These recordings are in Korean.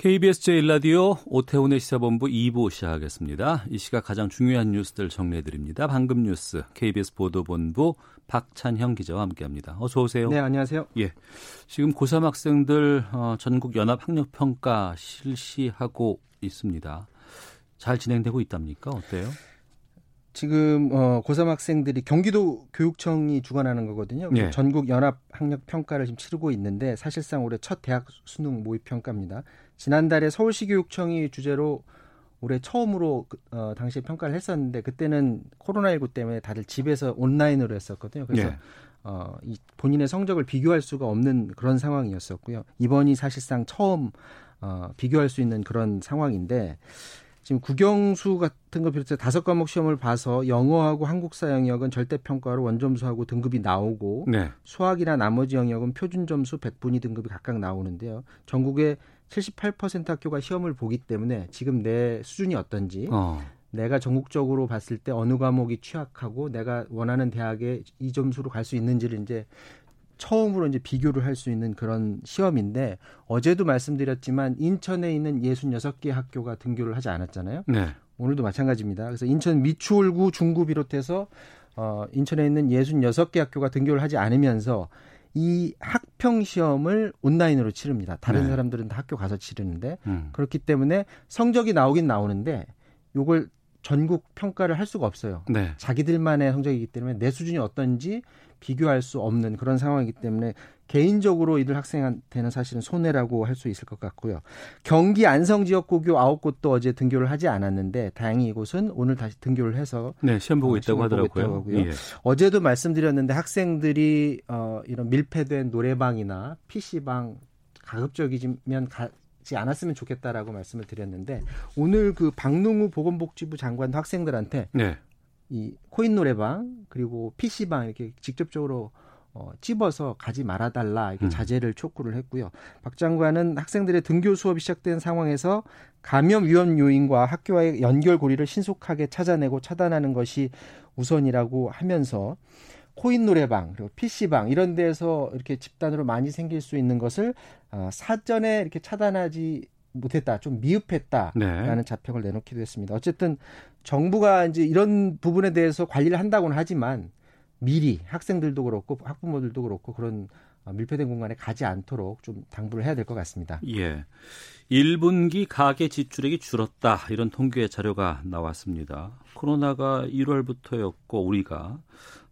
KBS 제1라디오 오태훈의 시사본부 2부 시작하겠습니다. 이 시각 가장 중요한 뉴스들 정리해드립니다. 방금 뉴스 KBS 보도본부 박찬형 기자와 함께합니다. 어서 오세요. 네, 안녕하세요. 예, 지금 고3 학생들 어, 전국 연합 학력 평가 실시하고 있습니다. 잘 진행되고 있답니까? 어때요? 지금 어, 고3 학생들이 경기도 교육청이 주관하는 거거든요. 예. 전국 연합 학력 평가를 지금 치르고 있는데 사실상 올해 첫 대학 수능 모의 평가입니다. 지난달에 서울시 교육청이 주제로 올해 처음으로 그, 어, 당시에 평가를 했었는데 그때는 코로나19 때문에 다들 집에서 온라인으로 했었거든요. 그래서 예. 어, 이 본인의 성적을 비교할 수가 없는 그런 상황이었었고요. 이번이 사실상 처음 어, 비교할 수 있는 그런 상황인데 지금 국영수 같은 거 비롯해 다섯 과목 시험을 봐서 영어하고 한국사 영역은 절대 평가로 원점수하고 등급이 나오고 네. 수학이나 나머지 영역은 표준 점수 100분위 등급이 각각 나오는데요. 전국의 78% 학교가 시험을 보기 때문에 지금 내 수준이 어떤지 어, 내가 전국적으로 봤을 때 어느 과목이 취약하고 내가 원하는 대학에 이 점수로 갈 수 있는지를 이제 처음으로 이제 비교를 할 수 있는 그런 시험인데 어제도 말씀드렸지만 인천에 있는 66개 학교가 등교를 하지 않았잖아요. 네. 오늘도 마찬가지입니다. 그래서 인천 미추홀구 중구 비롯해서 어 인천에 있는 66개 학교가 등교를 하지 않으면서 이 학평 시험을 온라인으로 치릅니다. 다른 네. 사람들은 다 학교 가서 치르는데 음. 그렇기 때문에 성적이 나오긴 나오는데 요걸 전국 평가를 할 수가 없어요. 네. 자기들만의 성적이기 때문에 내 수준이 어떤지 비교할 수 없는 그런 상황이기 때문에 개인적으로 이들 학생한테는 사실은 손해라고 할 수 있을 것 같고요. 경기 안성 지역 고교 아홉 곳도 어제 등교를 하지 않았는데 다행히 이곳은 오늘 다시 등교를 해서 네, 시험 보고 어, 있다고 보고 하더라고요. 하고요. 예. 어제도 말씀드렸는데 학생들이 어, 이런 밀폐된 노래방이나 PC방 가급적이면 가 지 않았으면 좋겠다라고 말씀을 드렸는데 오늘 그 박능우 보건복지부 장관도 학생들한테 네. 이 코인 노래방 그리고 PC방 이렇게 직접적으로 어, 찝어서 가지 말아달라 이렇게 음. 자제를 촉구를 했고요. 박 장관은 학생들의 등교 수업이 시작된 상황에서 감염 위험 요인과 학교와의 연결 고리를 신속하게 찾아내고 차단하는 것이 우선이라고 하면서 코인 노래방 그리고 PC방 이런 데서 이렇게 집단으로 많이 생길 수 있는 것을 어, 사전에 이렇게 차단하지 못했다, 좀 미흡했다라는 네. 자평을 내놓기도 했습니다. 어쨌든 정부가 이제 이런 부분에 대해서 관리를 한다고는 하지만 미리 학생들도 그렇고 학부모들도 그렇고 그런 어, 밀폐된 공간에 가지 않도록 좀 당부를 해야 될 것 같습니다. 예. 1분기 가계 지출액이 줄었다. 이런 통계 자료가 나왔습니다. 코로나가 1월부터였고 우리가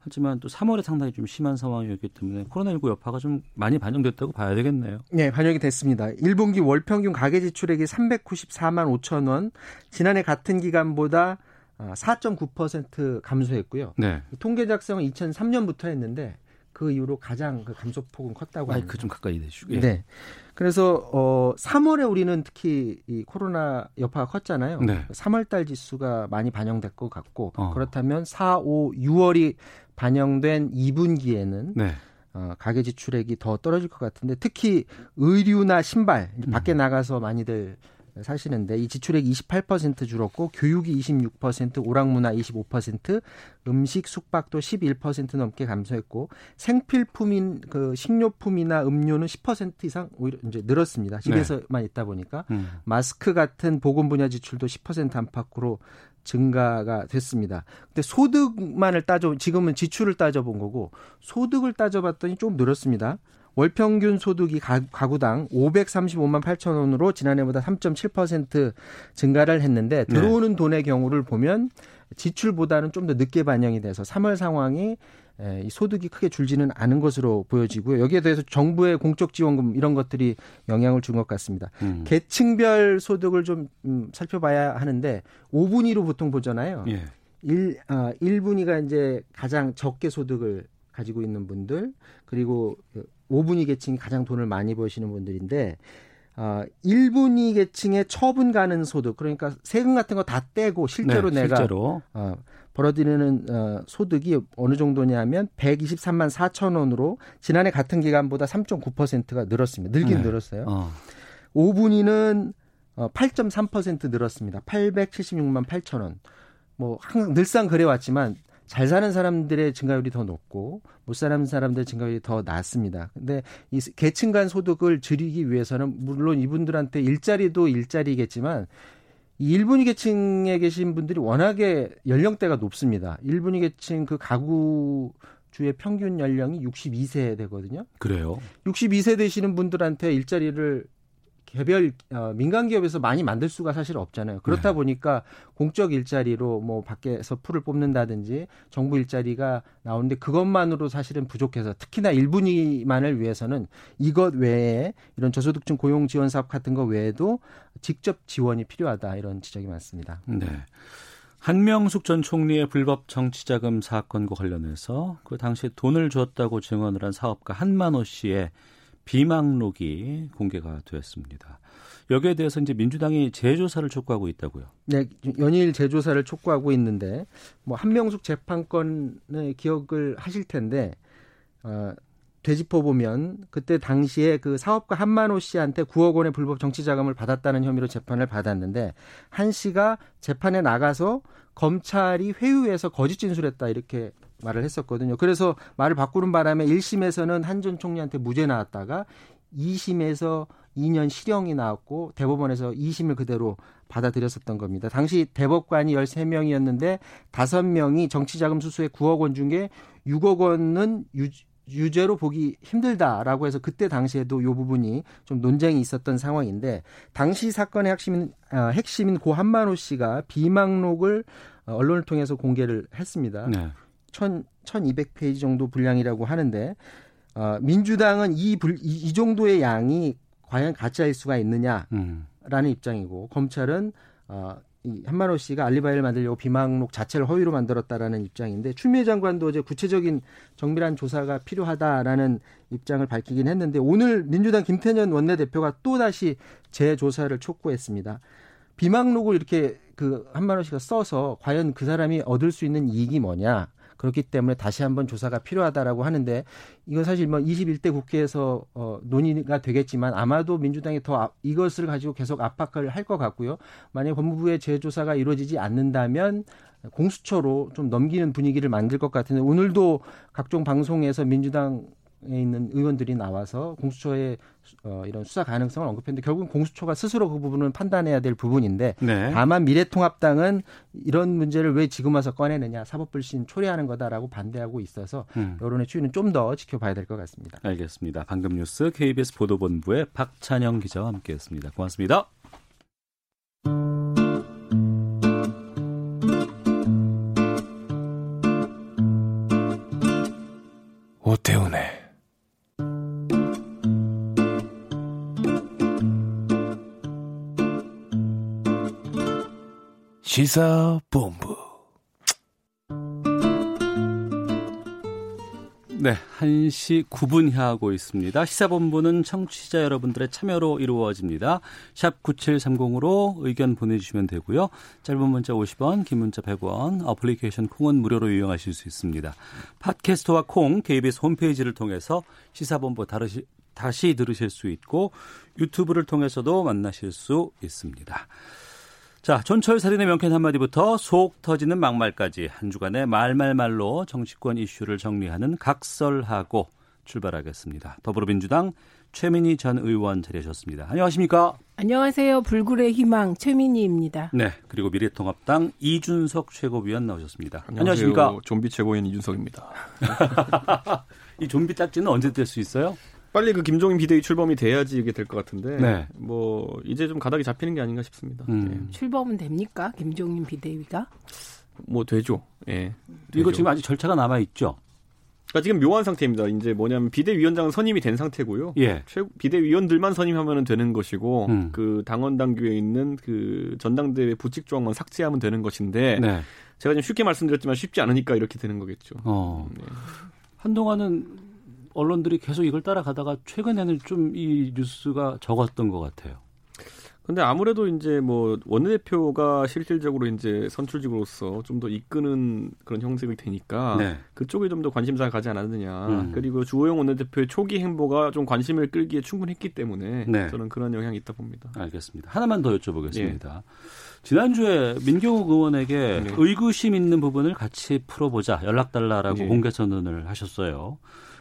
하지만 또 3월에 상당히 좀 심한 상황이었기 때문에 코로나19 여파가 좀 많이 반영됐다고 봐야 되겠네요. 네, 반영이 됐습니다. 1분기 월 평균 가계 지출액이 394만 5천 원, 지난해 같은 기간보다 아, 4.9% 감소했고요. 네. 이 통계 작성은 2003년부터 했는데 그 이후로 가장 그 감소폭은 컸다고 합니다. 마이크 좀 가까이 대주시고. 예. 네. 그래서 어 3월에 우리는 특히 이 코로나 여파가 컸잖아요. 네. 3월 달 지수가 많이 반영될 것 같고 어. 그렇다면 4, 5, 6월이 반영된 2분기에는 네. 어, 가계 지출액이 더 떨어질 것 같은데 특히 의류나 신발 밖에 음. 나가서 많이들 사시는데 이 지출액이 28% 줄었고 교육이 26%, 오락문화 25%, 음식 숙박도 11% 넘게 감소했고 생필품인 그 식료품이나 음료는 10% 이상 오히려 이제 늘었습니다. 집에서만 있다 보니까 음. 마스크 같은 보건 분야 지출도 10% 안팎으로 증가가 됐습니다. 근데 소득만을 따져 지금은 지출을 따져 본 거고 소득을 따져 봤더니 좀 늘었습니다. 월 평균 소득이 가, 가구당 535만 8천 원으로 지난해보다 3.7% 증가를 했는데 들어오는 돈의 경우를 보면 지출보다는 좀 더 늦게 반영이 돼서 3월 상황이 에, 이 소득이 크게 줄지는 않은 것으로 보여지고요. 여기에 대해서 정부의 공적 지원금 이런 것들이 영향을 준 것 같습니다. 음. 계층별 소득을 좀 음, 살펴봐야 하는데 5분위로 보통 보잖아요. 예. 1, 아, 1분위가 이제 가장 적게 소득을 가지고 있는 분들, 그리고 5분위 계층이 가장 돈을 많이 버시는 분들인데, 어, 1분위 계층의 처분 가는 소득 그러니까 세금 같은 거 다 떼고 실제로 네, 내가 실제로. 어, 벌어들이는 어, 소득이 어느 정도냐면 123만 4천 원으로 지난해 같은 기간보다 3.9%가 늘었습니다. 늘긴 네. 늘었어요. 어. 5분위는 어, 8.3% 늘었습니다. 876만 8천 원. 뭐 항상 늘상 그래 왔지만 잘 사는 사람들의 증가율이 더 높고 못 사는 사람들의 증가율이 더 낮습니다. 근데 이 계층 간 소득을 줄이기 위해서는 물론 이분들한테 일자리도 일자리겠지만 이 1분위 계층에 계신 분들이 워낙에 연령대가 높습니다. 1분위 계층 그 가구 주의 평균 연령이 62세 되거든요. 그래요. 62세 되시는 분들한테 일자리를 개별 어, 민간 기업에서 많이 만들 수가 사실 없잖아요. 그렇다 네. 보니까 공적 일자리로 뭐 밖에서 풀을 뽑는다든지 정부 일자리가 나오는데 그것만으로 사실은 부족해서 특히나 1분위만을 위해서는 이것 외에 이런 저소득층 고용 지원 사업 같은 거 외에도 직접 지원이 필요하다 이런 지적이 많습니다. 네. 한명숙 전 총리의 불법 정치자금 사건과 관련해서 그 당시에 돈을 줬다고 증언을 한 사업가 한만호 씨의 비망록이 공개가 되었습니다. 여기에 대해서 이제 민주당이 재조사를 촉구하고 있다고요. 네, 연일 재조사를 촉구하고 있는데 뭐 한명숙 재판건의 기억을 하실 텐데 어, 되짚어 보면 그때 당시에 그 사업가 한만호 씨한테 9억 원의 불법 정치 자금을 받았다는 혐의로 재판을 받았는데 한 씨가 재판에 나가서 검찰이 회유해서 거짓 진술했다 이렇게 말을 했었거든요. 그래서 말을 바꾸는 바람에 1심에서는 한 전 총리한테 무죄 나왔다가 2심에서 2년 실형이 나왔고 대법원에서 2심을 그대로 받아들였었던 겁니다. 당시 대법관이 13명이었는데 5명이 정치자금 수수에 9억 원 중에 6억 원은 유, 유죄로 보기 힘들다라고 해서 그때 당시에도 이 부분이 좀 논쟁이 있었던 상황인데 당시 사건의 핵심인 어, 핵심인 고 한만호 씨가 비망록을 어, 언론을 통해서 공개를 했습니다. 네. 1 1200페이지 정도 분량이라고 하는데 어, 민주당은 이, 불, 이, 이 정도의 양이 과연 가짜일 수가 있느냐라는 음. 입장이고 검찰은 어, 이 한만호 씨가 알리바이를 만들려고 비망록 자체를 허위로 만들었다라는 입장인데 추미애 장관도 어제 구체적인 정밀한 조사가 필요하다라는 입장을 밝히긴 했는데 오늘 민주당 김태년 원내대표가 또 다시 재조사를 촉구했습니다. 비망록을 이렇게 그 한만호 씨가 써서 과연 그 사람이 얻을 수 있는 이익이 뭐냐? 그렇기 때문에 다시 한번 조사가 필요하다라고 하는데 이건 사실 뭐 21대 국회에서 어 논의가 되겠지만 아마도 민주당이 더 아, 이것을 가지고 계속 압박을 할 것 같고요. 만약 법무부의 재조사가 이루어지지 않는다면 공수처로 좀 넘기는 분위기를 만들 것 같은데 오늘도 각종 방송에서 민주당 에 있는 의원들이 나와서 공수처의 어, 이런 수사 가능성을 언급했는데 결국은 공수처가 스스로 그 부분은 판단해야 될 부분인데 네. 다만 미래통합당은 이런 문제를 왜 지금 와서 꺼내느냐 사법불신 초래하는 거다라고 반대하고 있어서 음. 여론의 추이는 좀 더 지켜봐야 될 것 같습니다. 알겠습니다. 방금 뉴스 KBS 보도본부의 박찬영 기자와 함께했습니다. 고맙습니다. 오태훈의 시사본부 네, 1시 9분 향하고 있습니다. 시사본부는 청취자 여러분들의 참여로 이루어집니다. 샵 9730으로 의견 보내주시면 되고요. 짧은 문자 50원, 긴 문자 100원, 어플리케이션 콩은 무료로 이용하실 수 있습니다. 팟캐스트와 콩, KBS 홈페이지를 통해서 시사본부 다르시, 다시 들으실 수 있고 유튜브를 통해서도 만나실 수 있습니다. 자, 전철 살인의 명쾌한 한마디부터 속 터지는 막말까지 한 주간의 말말말로 정치권 이슈를 정리하는 각설하고 출발하겠습니다. 더불어민주당 최민희 전 의원 자리하셨습니다. 안녕하십니까? 안녕하세요. 불굴의 희망 최민희입니다. 네, 그리고 미래통합당 이준석 최고위원 나오셨습니다. 안녕하십니까? 좀비 최고위원 이준석입니다. 이 좀비 딱지는 언제 뗄 수 있어요? 빨리 그 김종인 비대위 출범이 돼야지 이게 될 것 같은데 네. 뭐 이제 좀 가닥이 잡히는 게 아닌가 싶습니다. 음. 출범은 됩니까? 김종인 비대위가? 예. 뭐 되죠. 예. 이거 되죠. 지금 아직 절차가 남아 있죠. 그러니까 지금 묘한 상태입니다. 이제 뭐냐면 비대위원장은 선임이 된 상태고요. 예. 최 비대위원들만 선임하면 되는 것이고 음. 그 당원 당규에 있는 그 전당대회 부칙 조항만 삭제하면 되는 것인데 네. 제가 지금 쉽게 말씀드렸지만 쉽지 않으니까 이렇게 되는 거겠죠. 어. 네. 한동안은 언론들이 계속 이걸 따라가다가 최근에는 좀 이 뉴스가 적었던 것 같아요. 근데 아무래도 이제 뭐 원내대표가 실질적으로 이제 선출직으로서 좀 더 이끄는 그런 형식이 되니까 네. 그쪽에 좀 더 관심사가 가지 않았느냐. 음. 그리고 주호영 원내대표의 초기 행보가 좀 관심을 끌기에 충분했기 때문에 네. 저는 그런 영향이 있다 봅니다. 알겠습니다. 하나만 더 여쭤보겠습니다. 지난주에 민경욱 의원에게 네. 의구심 있는 부분을 같이 풀어보자 연락 달라라고 예. 공개 선언을 하셨어요.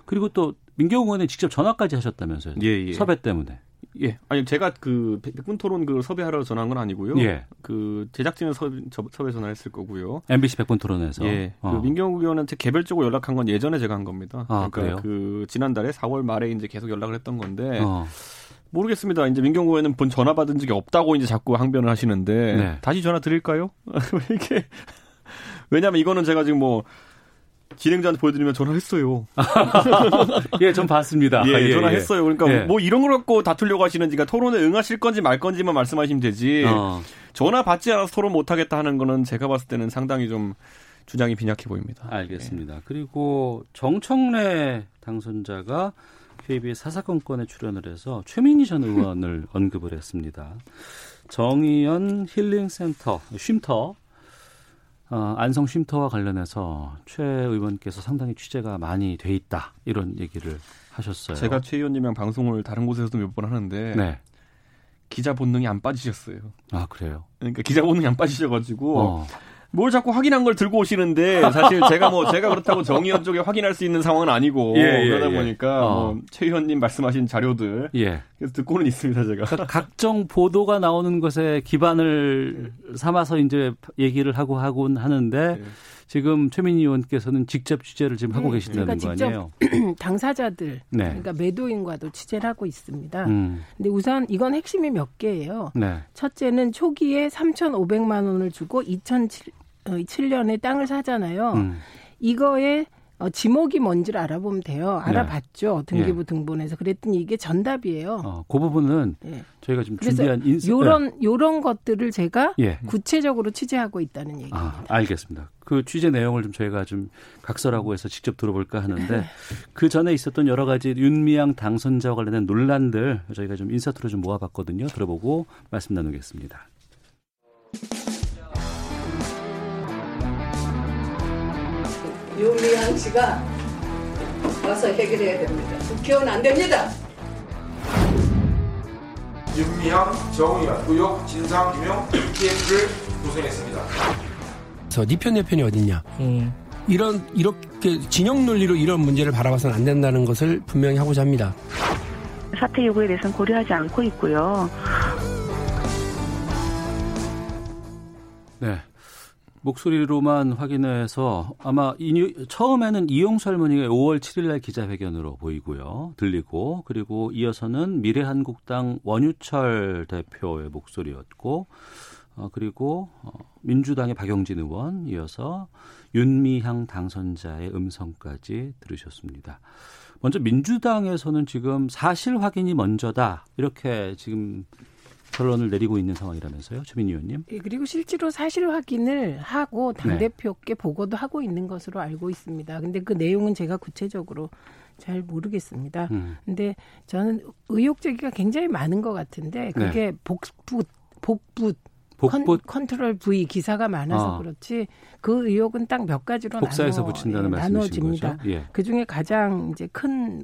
그리고 또 민경욱 의원이 직접 전화까지 하셨다면서요. 예, 예. 섭외 때문에. 예. 아니 제가 그 백분 토론 그 섭외하러 전화한 건 아니고요. 예. 그 제작진은 섭, 섭외 전화했을 거고요. MBC 백분 토론에서. 예. 어. 그 민경욱 의원한테 개별적으로 연락한 건 예전에 제가 한 겁니다. 아, 그러니까 그래요? 그 지난달에 4월 말에 이제 계속 연락을 했던 건데 어. 모르겠습니다. 이제 민경욱 의원은 본 전화 받은 적이 없다고 이제 자꾸 항변을 하시는데 네. 다시 전화 드릴까요? 이게 왜냐하면 이거는 제가 지금 뭐 진행자한테 보여드리면 전화했어요. 예, 전 봤습니다. 예, 전화했어요. 그러니까 예. 뭐 이런 걸 갖고 다투려고 하시는지가 토론에 응하실 건지 말 건지만 말씀하시면 되지. 어. 전화 받지 않아서 토론 못 하겠다 하는 거는 제가 봤을 때는 상당히 좀 주장이 빈약해 보입니다. 알겠습니다. 그리고 정청래 당선자가 KBS 사사건건에 출연을 해서 최민희 전 의원을 언급을 했습니다. 정의연 힐링센터 쉼터 어, 안성 쉼터와 관련해서 최 의원께서 상당히 취재가 많이 돼 있다 이런 얘기를 하셨어요. 제가 최 의원님이랑 방송을 다른 곳에서도 몇 번 하는데 네. 기자 본능이 안 빠지셨어요. 아 그래요. 그러니까 기자 본능이 안 빠지셔가지고 어. 뭘 자꾸 확인한 걸 들고 오시는데 사실 제가 뭐 제가 그렇다고 정 의원 쪽에 확인할 수 있는 상황은 아니고 예, 예, 그러다 예. 보니까 어. 뭐 최 의원님 말씀하신 자료들 예. 그래서 듣고는 있습니다 제가. 그러니까 각종 보도가 나오는 것에 기반을 삼아서 이제 얘기를 하고 하곤 하는데 네. 지금 최민희 의원께서는 직접 취재를 지금 하고 네, 계신다는 그러니까 거 아니에요? 당사자들 네. 그러니까 매도인과도 취재를 하고 있습니다. 음, 근데 우선 이건 핵심이 몇 개예요. 네. 첫째는 초기에 3,500만 원을 주고 2007년에 땅을 사잖아요. 음, 이거에 어, 지목이 뭔지를 알아보면 돼요. 알아봤죠. 등기부 등본에서. 그랬더니 이게 전답이에요. 어, 그 부분은 예. 저희가 지금 준비한 인스 요런 요런 것들을 제가 네. 예. 구체적으로 취재하고 있다는 얘기입니다. 아, 알겠습니다. 그 취재 내용을 좀 저희가 좀 각설하고 해서 직접 들어볼까 하는데 그 전에 있었던 여러 가지 윤미향 당선자와 관련된 논란들 저희가 좀 인서트로 좀 모아봤거든요. 들어보고 말씀 나누겠습니다. 윤미향 씨가 와서 해결해야 됩니다. 국회의원 안 됩니다. 윤미향, 정의연 의혹 진상 규명 ETF를 구성했습니다. 그래서 니편 내 편이 어딨냐. 이런 이렇게 진영 논리로 이런 문제를 바라봐서는 안 된다는 것을 분명히 하고자 합니다. 사퇴 요구에 대해서는 고려하지 않고 있고요. 네. 목소리로만 확인해서 아마 이, 처음에는 이용수 할머니가 5월 7일 날 기자회견으로 보이고요. 들리고 그리고 이어서는 미래한국당 원유철 대표의 목소리였고 어, 그리고 어, 민주당의 박영진 의원 이어서 윤미향 당선자의 음성까지 들으셨습니다. 먼저 민주당에서는 지금 사실 확인이 먼저다 이렇게 지금 결론을 내리고 있는 상황이라면서요, 최민희 의원님? 예, 그리고 실제로 사실 확인을 하고 네. 당대표께 보고도 하고 있는 것으로 알고 있습니다. 근데 그 내용은 제가 구체적으로 잘 모르겠습니다. 음. 근데 저는 의혹 제기가 굉장히 많은 것 같은데 그게 복붙 복붙 네. 복붙 컨, 트롤 V 기사가 많아서 아. 그렇지 그 의혹은 딱 몇 가지로 복사해서 나눠, 붙인다는 예, 말씀이신 나눠집니다. 거죠? 예. 그 중에 가장 이제 큰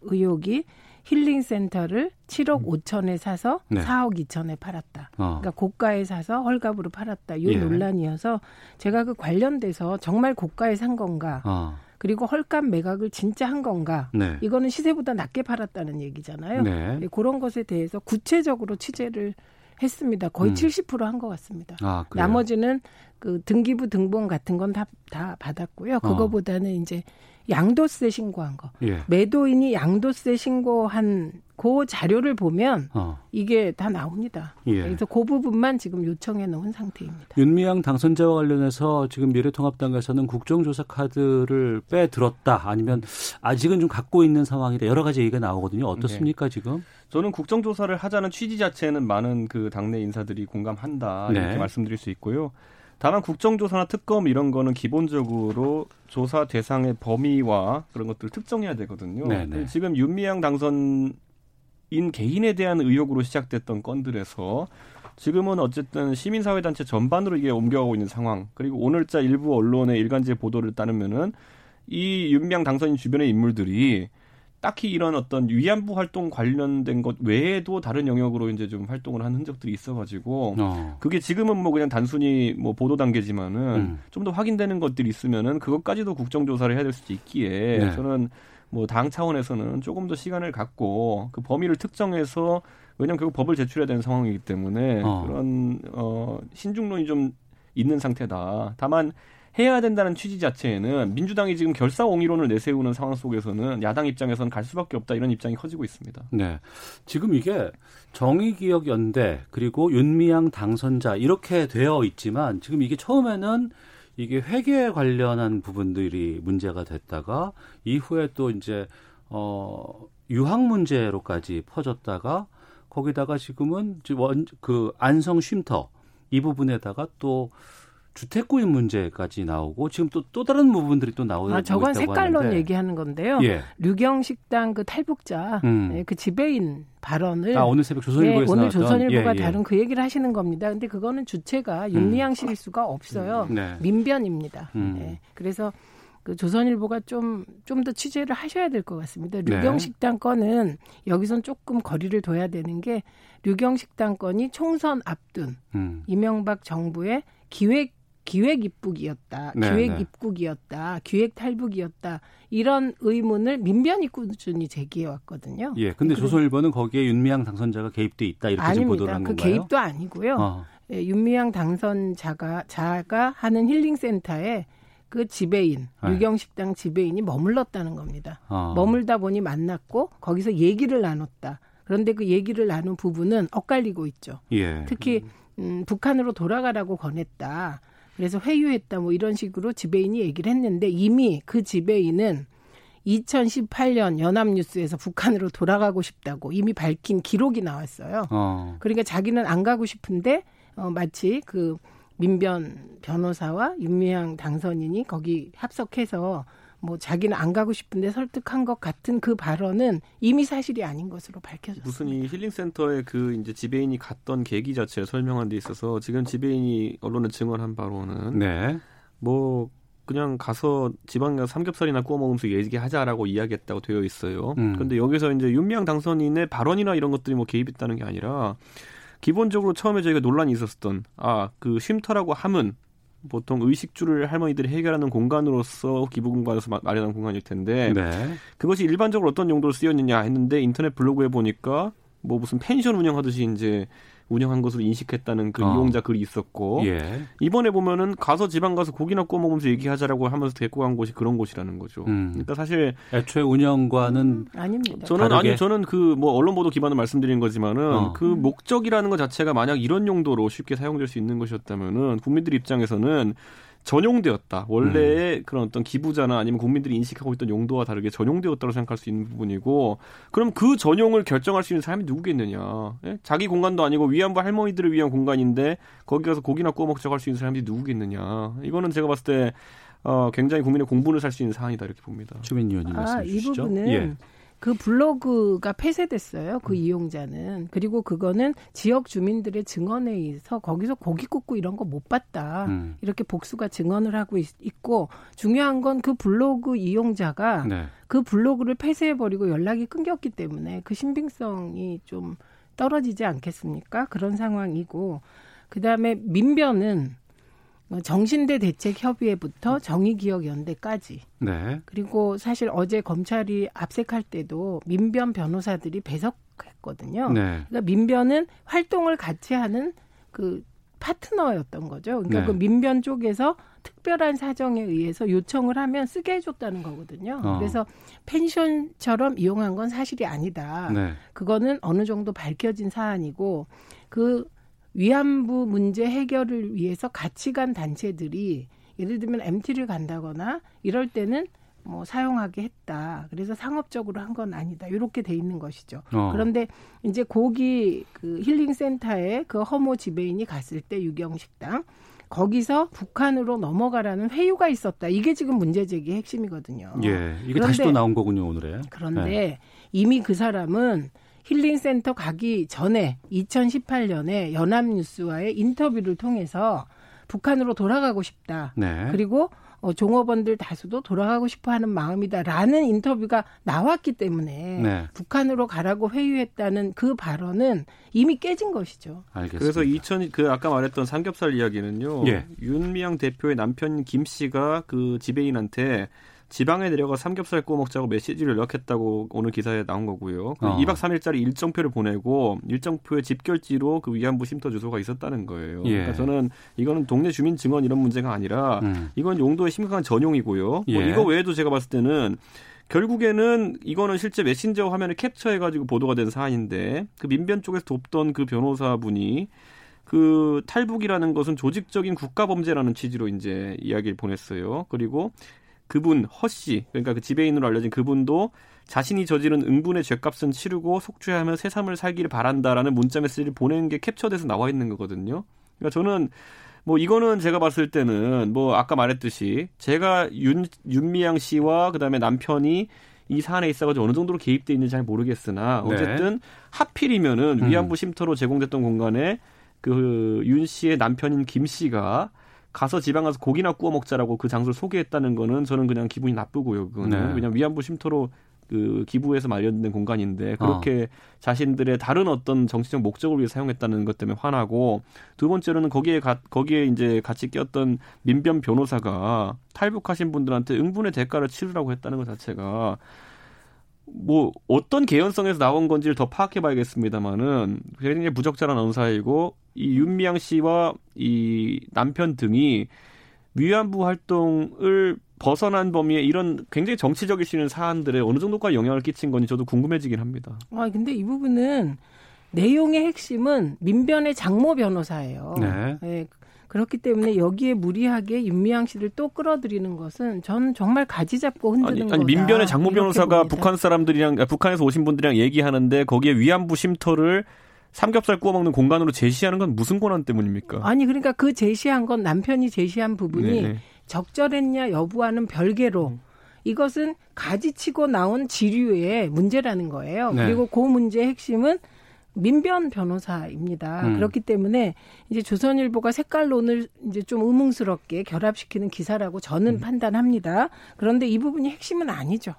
의혹이 힐링 센터를 7억 5천에 사서 음. 네. 4억 2천에 팔았다. 어. 그러니까 고가에 사서 헐값으로 팔았다. 이 예. 논란이어서 제가 그 관련돼서 정말 고가에 산 건가? 어. 그리고 헐값 매각을 진짜 한 건가? 네. 이거는 시세보다 낮게 팔았다는 얘기잖아요. 네. 네, 그런 것에 대해서 구체적으로 취재를 했습니다. 거의 음. 70%한 것 같습니다. 아? 나머지는 그 등기부 등본 같은 건 다 다 받았고요. 어. 그거보다는 이제 양도세 신고한 거. 예. 매도인이 양도세 신고한 그 자료를 보면 어. 이게 다 나옵니다. 예. 그래서 그 부분만 지금 요청해 놓은 상태입니다. 윤미향 당선자와 관련해서 지금 미래통합당에서는 국정조사 카드를 빼들었다 아니면 아직은 좀 갖고 있는 상황이라 여러 가지 얘기가 나오거든요. 어떻습니까 지금? 저는 국정조사를 하자는 취지 자체는 많은 그 당내 인사들이 공감한다 네. 이렇게 말씀드릴 수 있고요. 다만 국정조사나 특검 이런 거는 기본적으로 조사 대상의 범위와 그런 것들을 특정해야 되거든요. 네네. 지금 윤미향 당선인 개인에 대한 의혹으로 시작됐던 건들에서 지금은 어쨌든 시민사회단체 전반으로 이게 옮겨가고 있는 상황. 그리고 오늘자 일부 언론의 일간지 보도를 따르면은 이 윤미향 당선인 주변의 인물들이 딱히 이런 어떤 위안부 활동 관련된 것 외에도 다른 영역으로 이제 좀 활동을 한 흔적들이 있어가지고 어. 그게 지금은 뭐 그냥 단순히 뭐 보도 단계지만은 음. 좀더 확인되는 것들이 있으면은 그것까지도 국정조사를 해야 될 수도 있기에 네. 저는 뭐 당 차원에서는 조금 더 시간을 갖고 그 범위를 특정해서 왜냐하면 결국 법을 제출해야 되는 상황이기 때문에 어. 그런 어 신중론이 좀 있는 상태다. 다만 해야 된다는 취지 자체에는 민주당이 지금 결사옹이론을 내세우는 상황 속에서는 야당 입장에서는 갈 수밖에 없다 이런 입장이 커지고 있습니다. 네. 지금 이게 정의기억연대 그리고 윤미향 당선자 이렇게 되어 있지만 지금 이게 처음에는 이게 회계 관련한 부분들이 문제가 됐다가 이후에 또 이제 어 유학 문제로까지 퍼졌다가 거기다가 지금은 원 그 안성 쉼터 이 부분에다가 또 주택구입 문제까지 나오고 지금 또또 다른 부분들이 또 나오고 아, 저건 색깔론 하는데. 얘기하는 건데요. 예. 류경 식당 그 탈북자 음. 예, 그 지배인 발언을 아, 오늘 새벽 조선일보에서 예, 오늘 나왔던, 조선일보가 예, 예. 다룬 그 얘기를 하시는 겁니다. 근데 그거는 주체가 윤미향 씨일 수가 없어요. 음, 네. 민변입니다. 음. 예. 그래서 그 조선일보가 좀 좀 더 취재를 하셔야 될 것 같습니다. 네. 류경 식당 건은 여기선 조금 거리를 둬야 되는 게 류경 식당 건이 총선 앞둔 음. 이명박 정부의 기획 기획 입국이었다, 네, 기획 네. 입국이었다, 기획 탈북이었다 이런 의문을 민변이 꾸준히 제기해 왔거든요. 예, 근데 그리고- 조선일보는 거기에 윤미향 당선자가 개입돼 있다 이렇게 지금 보도를 아닙니다. 한그 건가요? 개입도 아니고요. 어. 예, 윤미향 당선자가 자가 하는 힐링센터에 그 지배인 네. 유경식당 지배인이 머물렀다는 겁니다. 어. 머물다 보니 만났고 거기서 얘기를 나눴다. 그런데 그 얘기를 나눈 부분은 엇갈리고 있죠. 예. 특히 음, 북한으로 돌아가라고 권했다. 그래서 회유했다. 뭐 이런 식으로 지배인이 얘기를 했는데 이미 그 지배인은 2018년 연합뉴스에서 북한으로 돌아가고 싶다고 이미 밝힌 기록이 나왔어요. 어. 그러니까 자기는 안 가고 싶은데 어, 마치 그 민변 변호사와 윤미향 당선인이 거기 합석해서 뭐 자기는 안 가고 싶은데 설득한 것 같은 그 발언은 이미 사실이 아닌 것으로 밝혀졌습니다. 무슨 이 힐링센터에 그 이제 지배인이 갔던 계기 자체를 설명한 데 있어서 지금 지배인이 언론에 증언한 바로는 네. 뭐 그냥 가서 지방 가서 삼겹살이나 구워 먹으면서 얘기하자라고 이야기했다고 되어 있어요. 음. 그런데 여기서 이제 윤미향 당선인의 발언이나 이런 것들이 뭐 개입했다는 게 아니라 기본적으로 처음에 저희가 논란이 있었던 아 그 쉼터라고 함은 보통 의식주를 할머니들이 해결하는 공간으로서 기부 공간에서 마- 마련한 공간일 텐데 네. 그것이 일반적으로 어떤 용도로 쓰였느냐 했는데 인터넷 블로그에 보니까 뭐 무슨 펜션 운영하듯이 이제 운영한 것으로 인식했다는 그 어. 이용자 글이 있었고 예. 이번에 보면은 가서 지방 가서 고기나 구워 먹으면서 얘기하자라고 하면서 데리고 간 곳이 그런 곳이라는 거죠. 음. 그러니까 사실 애초에 운영과는 아닙니다. 저는 다르게? 아니 저는 그 뭐 언론 보도 기반으로 말씀드린 거지만은 어. 그 목적이라는 것 자체가 만약 이런 용도로 쉽게 사용될 수 있는 것이었다면은 국민들 입장에서는 전용되었다. 원래의 음. 그런 어떤 기부자나 아니면 국민들이 인식하고 있던 용도와 다르게 전용되었다고 생각할 수 있는 부분이고 그럼 그 전용을 결정할 수 있는 사람이 누구겠느냐? 예? 자기 공간도 아니고 위안부 할머니들을 위한 공간인데 거기 가서 고기나 구워 먹자고 할 수 있는 사람이 누구겠느냐? 이거는 제가 봤을 때 어, 굉장히 국민의 공분을 살 수 있는 사안이다 이렇게 봅니다. 추민 의원님 아, 말씀해 이 주시죠. 부분은 예. 그 블로그가 폐쇄됐어요. 음. 그 이용자는. 그리고 그거는 지역 주민들의 증언에 의해서 거기서 고기 굽고 이런 거 못 봤다. 음. 이렇게 복수가 증언을 하고 있, 고 중요한 건 그 블로그 이용자가 네. 그 블로그를 폐쇄해버리고 연락이 끊겼기 때문에 그 신빙성이 좀 떨어지지 않겠습니까? 그런 상황이고 그 다음에 민변은 뭐 정신대 대책협의회부터 정의기억연대까지 네. 그리고 사실 어제 검찰이 압색할 때도 민변 변호사들이 배석했거든요. 네. 그러니까 민변은 활동을 같이 하는 그 파트너였던 거죠. 그러니까 네. 그 민변 쪽에서 특별한 사정에 의해서 요청을 하면 쓰게 해줬다는 거거든요. 어. 그래서 펜션처럼 이용한 건 사실이 아니다. 네. 그거는 어느 정도 밝혀진 사안이고 그 위안부 문제 해결을 위해서 같이 간 단체들이 예를 들면 MT를 간다거나 이럴 때는 뭐 사용하게 했다. 그래서 상업적으로 한 건 아니다. 이렇게 돼 있는 것이죠. 어. 그런데 이제 고기 그 힐링 센터에 그 허모 지배인이 갔을 때 유경 식당 거기서 북한으로 넘어가라는 회유가 있었다. 이게 지금 문제 제기의 핵심이거든요. 예, 이게 다시 또 나온 거군요 오늘에. 그런데 네. 이미 그 사람은 힐링센터 가기 전에 2018년에 연합뉴스와의 인터뷰를 통해서 북한으로 돌아가고 싶다. 네. 그리고 어, 종업원들 다수도 돌아가고 싶어 하는 마음이다라는 인터뷰가 나왔기 때문에 네. 북한으로 가라고 회유했다는 그 발언은 이미 깨진 것이죠. 알겠습니다. 그래서 2000, 그 아까 말했던 삼겹살 이야기는요. 예. 윤미향 대표의 남편 김 씨가 그 지배인한테 지방에 내려가 삼겹살 구워 먹자고 메시지를 연락했다고 오늘 기사에 나온 거고요. 그 어. 2박 3일짜리 일정표를 보내고 일정표에 집결지로 그 위안부 쉼터 주소가 있었다는 거예요. 예. 그러니까 저는 이거는 동네 주민 증언 이런 문제가 아니라 음. 이건 용도의 심각한 전용이고요. 뭐 예. 이거 외에도 제가 봤을 때는 결국에는 이거는 실제 메신저 화면을 캡처해가지고 보도가 된 사안인데 그 민변 쪽에서 돕던 그 변호사분이 그 탈북이라는 것은 조직적인 국가 범죄라는 취지로 이제 이야기를 보냈어요. 그리고 그분 허 씨, 그러니까 그 지배인으로 알려진 그분도 자신이 저지른 응분의 죄값은 치르고 속죄하며 새 삶을 살기를 바란다라는 문자 메시지를 보낸 게 캡처돼서 나와 있는 거거든요. 그러니까 저는 뭐 이거는 제가 봤을 때는 뭐 아까 말했듯이 제가 윤 윤미향 씨와 그다음에 남편이 이 사안에 있어가지고 어느 정도로 개입돼 있는지 잘 모르겠으나 네. 어쨌든 하필이면은 음. 위안부 쉼터로 제공됐던 공간에 그 윤 씨의 남편인 김 씨가 가서 지방 가서 고기나 구워 먹자라고 그 장소를 소개했다는 거는 저는 그냥 기분이 나쁘고요. 그거는 네. 왜냐면 위안부 쉼터로 그 기부해서 마련된 공간인데 그렇게 자신들의 다른 어떤 정치적 목적을 위해 사용했다는 것 때문에 화나고 두 번째로는 거기에 가, 거기에 이제 같이 꼈던 민변 변호사가 탈북하신 분들한테 응분의 대가를 치르라고 했다는 것 자체가 뭐 어떤 개연성에서 나온 건지를 더 파악해봐야겠습니다만은 굉장히 부적절한 언사이고 이 윤미향 씨와 이 남편 등이 위안부 활동을 벗어난 범위에 이런 굉장히 정치적일 수 있는 사안들에 어느 정도까지 영향을 끼친 건지 저도 궁금해지긴 합니다. 아 근데 이 부분은 내용의 핵심은 민변의 장모 변호사예요. 네. 네, 그렇기 때문에 여기에 무리하게 윤미향 씨를 또 끌어들이는 것은 전 정말 가지 잡고 흔드는 아니. 아니 민변의 장모 변호사가 봅니다. 북한 사람들이랑 아, 북한에서 오신 분들이랑 얘기하는데 거기에 위안부 쉼터를 삼겹살 구워 먹는 공간으로 제시하는 건 무슨 권한 때문입니까? 아니 그러니까 그 제시한 건 남편이 제시한 부분이 네. 적절했냐 여부와는 별개로 음. 이것은 가지치고 나온 지류의 문제라는 거예요. 네. 그리고 그 문제의 핵심은 민변 변호사입니다. 음. 그렇기 때문에 이제 조선일보가 색깔론을 이제 좀 의문스럽게 결합시키는 기사라고 저는 음. 판단합니다. 그런데 이 부분이 핵심은 아니죠.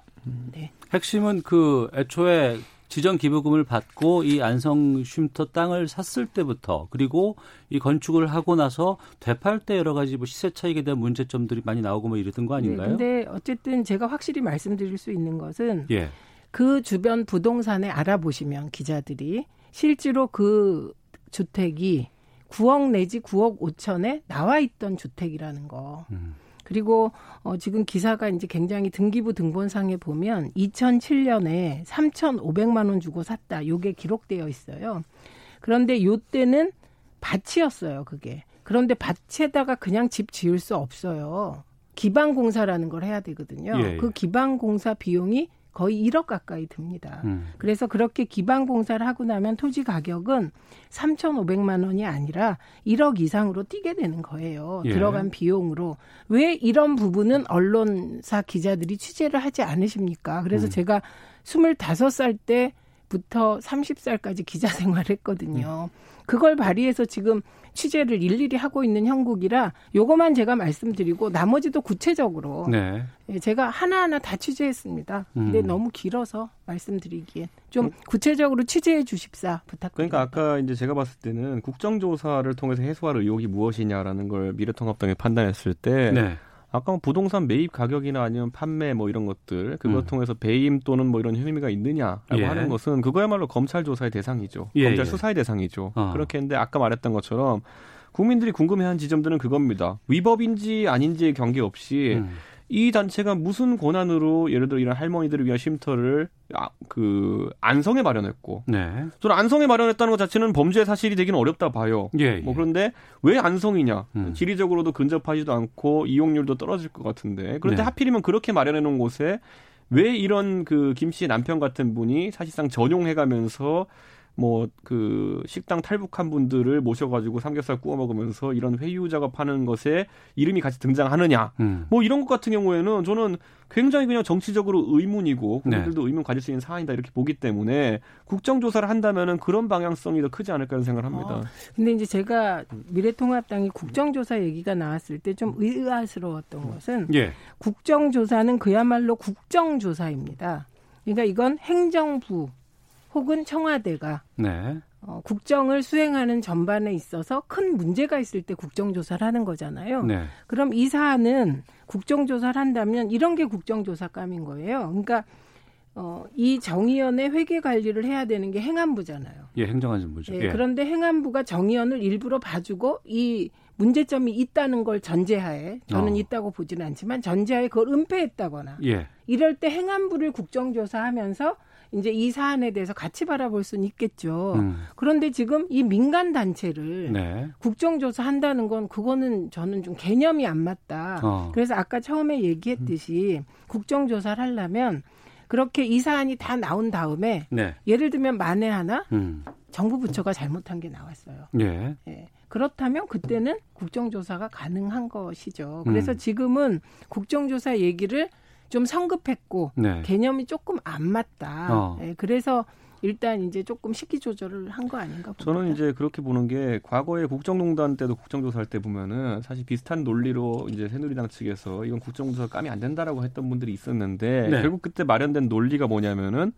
네. 핵심은 그 애초에 지정 기부금을 받고 이 안성 쉼터 땅을 샀을 때부터 그리고 이 건축을 하고 나서 되팔 때 여러 가지 뭐 시세 차익에 대한 문제점들이 많이 나오고 뭐 이랬던 거 아닌가요? 네, 근데 어쨌든 제가 확실히 말씀드릴 수 있는 것은 예. 그 주변 부동산에 알아보시면 기자들이 실제로 그 주택이 9억 내지 9억 5천에 나와 있던 주택이라는 거. 음. 그리고 어 지금 기사가 이제 굉장히 등기부 등본상에 보면 2007년에 3,500만 원 주고 샀다. 요게 기록되어 있어요. 그런데 요 때는 밭이었어요, 그게. 그런데 밭에다가 그냥 집 지을 수 없어요. 기반 공사라는 걸 해야 되거든요. 예, 예. 그 기반 공사 비용이 거의 1억 가까이 듭니다. 음. 그래서 그렇게 기반 공사를 하고 나면 토지 가격은 3,500만 원이 아니라 1억 이상으로 뛰게 되는 거예요. 예. 들어간 비용으로. 왜 이런 부분은 언론사 기자들이 취재를 하지 않으십니까? 그래서 음. 제가 25살 때 부터 30살까지 기자 생활을 했거든요. 그걸 발휘해서 지금 취재를 일일이 하고 있는 형국이라 요거만 제가 말씀드리고 나머지도 구체적으로 네. 예, 제가 하나하나 다 취재했습니다. 근데 음. 너무 길어서 말씀드리기엔 좀 구체적으로 취재해 주십사 부탁드립니다. 그러니까 아까 이제 제가 봤을 때는 국정조사를 통해서 해소할 의혹이 무엇이냐라는 걸 미래통합당이 판단했을 때 네. 아까 뭐 부동산 매입 가격이나 아니면 판매 뭐 이런 것들 그것 음. 통해서 배임 또는 뭐 이런 혐의가 있느냐라고 예. 하는 것은 그거야말로 검찰 조사의 대상이죠. 예, 검찰 예. 수사의 대상이죠. 어. 그렇게 했는데 아까 말했던 것처럼 국민들이 궁금해한 지점들은 그겁니다. 위법인지 아닌지에 관계없이 음. 이 단체가 무슨 권한으로 예를 들어 이런 할머니들을 위한 쉼터를 아, 그 안성에 마련했고 네. 저는 안성에 마련했다는 것 자체는 범죄 사실이 되기는 어렵다 봐요. 예. 뭐 그런데 왜 안성이냐? 음. 지리적으로도 근접하지도 않고 이용률도 떨어질 것 같은데 그런데 네. 하필이면 그렇게 마련해 놓은 곳에 왜 이런 그 김 씨의 남편 같은 분이 사실상 전용해가면서 뭐 그 식당 탈북한 분들을 모셔가지고 삼겹살 구워 먹으면서 이런 회유 작업하는 것에 이름이 같이 등장하느냐 음. 뭐 이런 것 같은 경우에는 저는 굉장히 그냥 정치적으로 의문이고 네. 국민들도 의문 가질 수 있는 사안이다 이렇게 보기 때문에 국정조사를 한다면은 그런 방향성이 더 크지 않을까 하는 생각을 합니다. 어, 근데 이제 제가 미래통합당이 국정조사 얘기가 나왔을 때 좀 의아스러웠던 것은 예. 국정조사는 그야말로 국정조사입니다. 그러니까 이건 행정부 혹은 청와대가 네. 어, 국정을 수행하는 전반에 있어서 큰 문제가 있을 때 국정조사를 하는 거잖아요. 네. 그럼 이 사안은 국정조사를 한다면 이런 게 국정조사감인 거예요. 그러니까 어, 이 정의연의 회계 관리를 해야 되는 게 행안부잖아요. 예, 행정안전부죠. 예, 예. 그런데 행안부가 정의연을 일부러 봐주고 이 문제점이 있다는 걸 전제하에 저는 어. 있다고 보지는 않지만 전제하에 그걸 은폐했다거나 예. 이럴 때 행안부를 국정조사하면서 이제 이 사안에 대해서 같이 바라볼 수는 있겠죠. 음. 그런데 지금 이 민간 단체를 네. 국정조사 한다는 건 그거는 저는 좀 개념이 안 맞다. 어. 그래서 아까 처음에 얘기했듯이 국정조사를 하려면 그렇게 이 사안이 다 나온 다음에 네. 예를 들면 만에 하나 음. 정부 부처가 잘못한 게 나왔어요. 예. 예. 그렇다면 그때는 국정조사가 가능한 것이죠. 그래서 음. 지금은 국정조사 얘기를 좀 성급했고 네. 개념이 조금 안 맞다. 어. 예, 그래서 일단 이제 조금 시기 조절을 한 거 아닌가 봅니다. 저는 이제 그렇게 보는 게 과거에 국정농단 때도 국정조사할 때 보면은 사실 비슷한 논리로 이제 새누리당 측에서 이건 국정조사 감이 안 된다라고 했던 분들이 있었는데 네. 결국 그때 마련된 논리가 뭐냐면은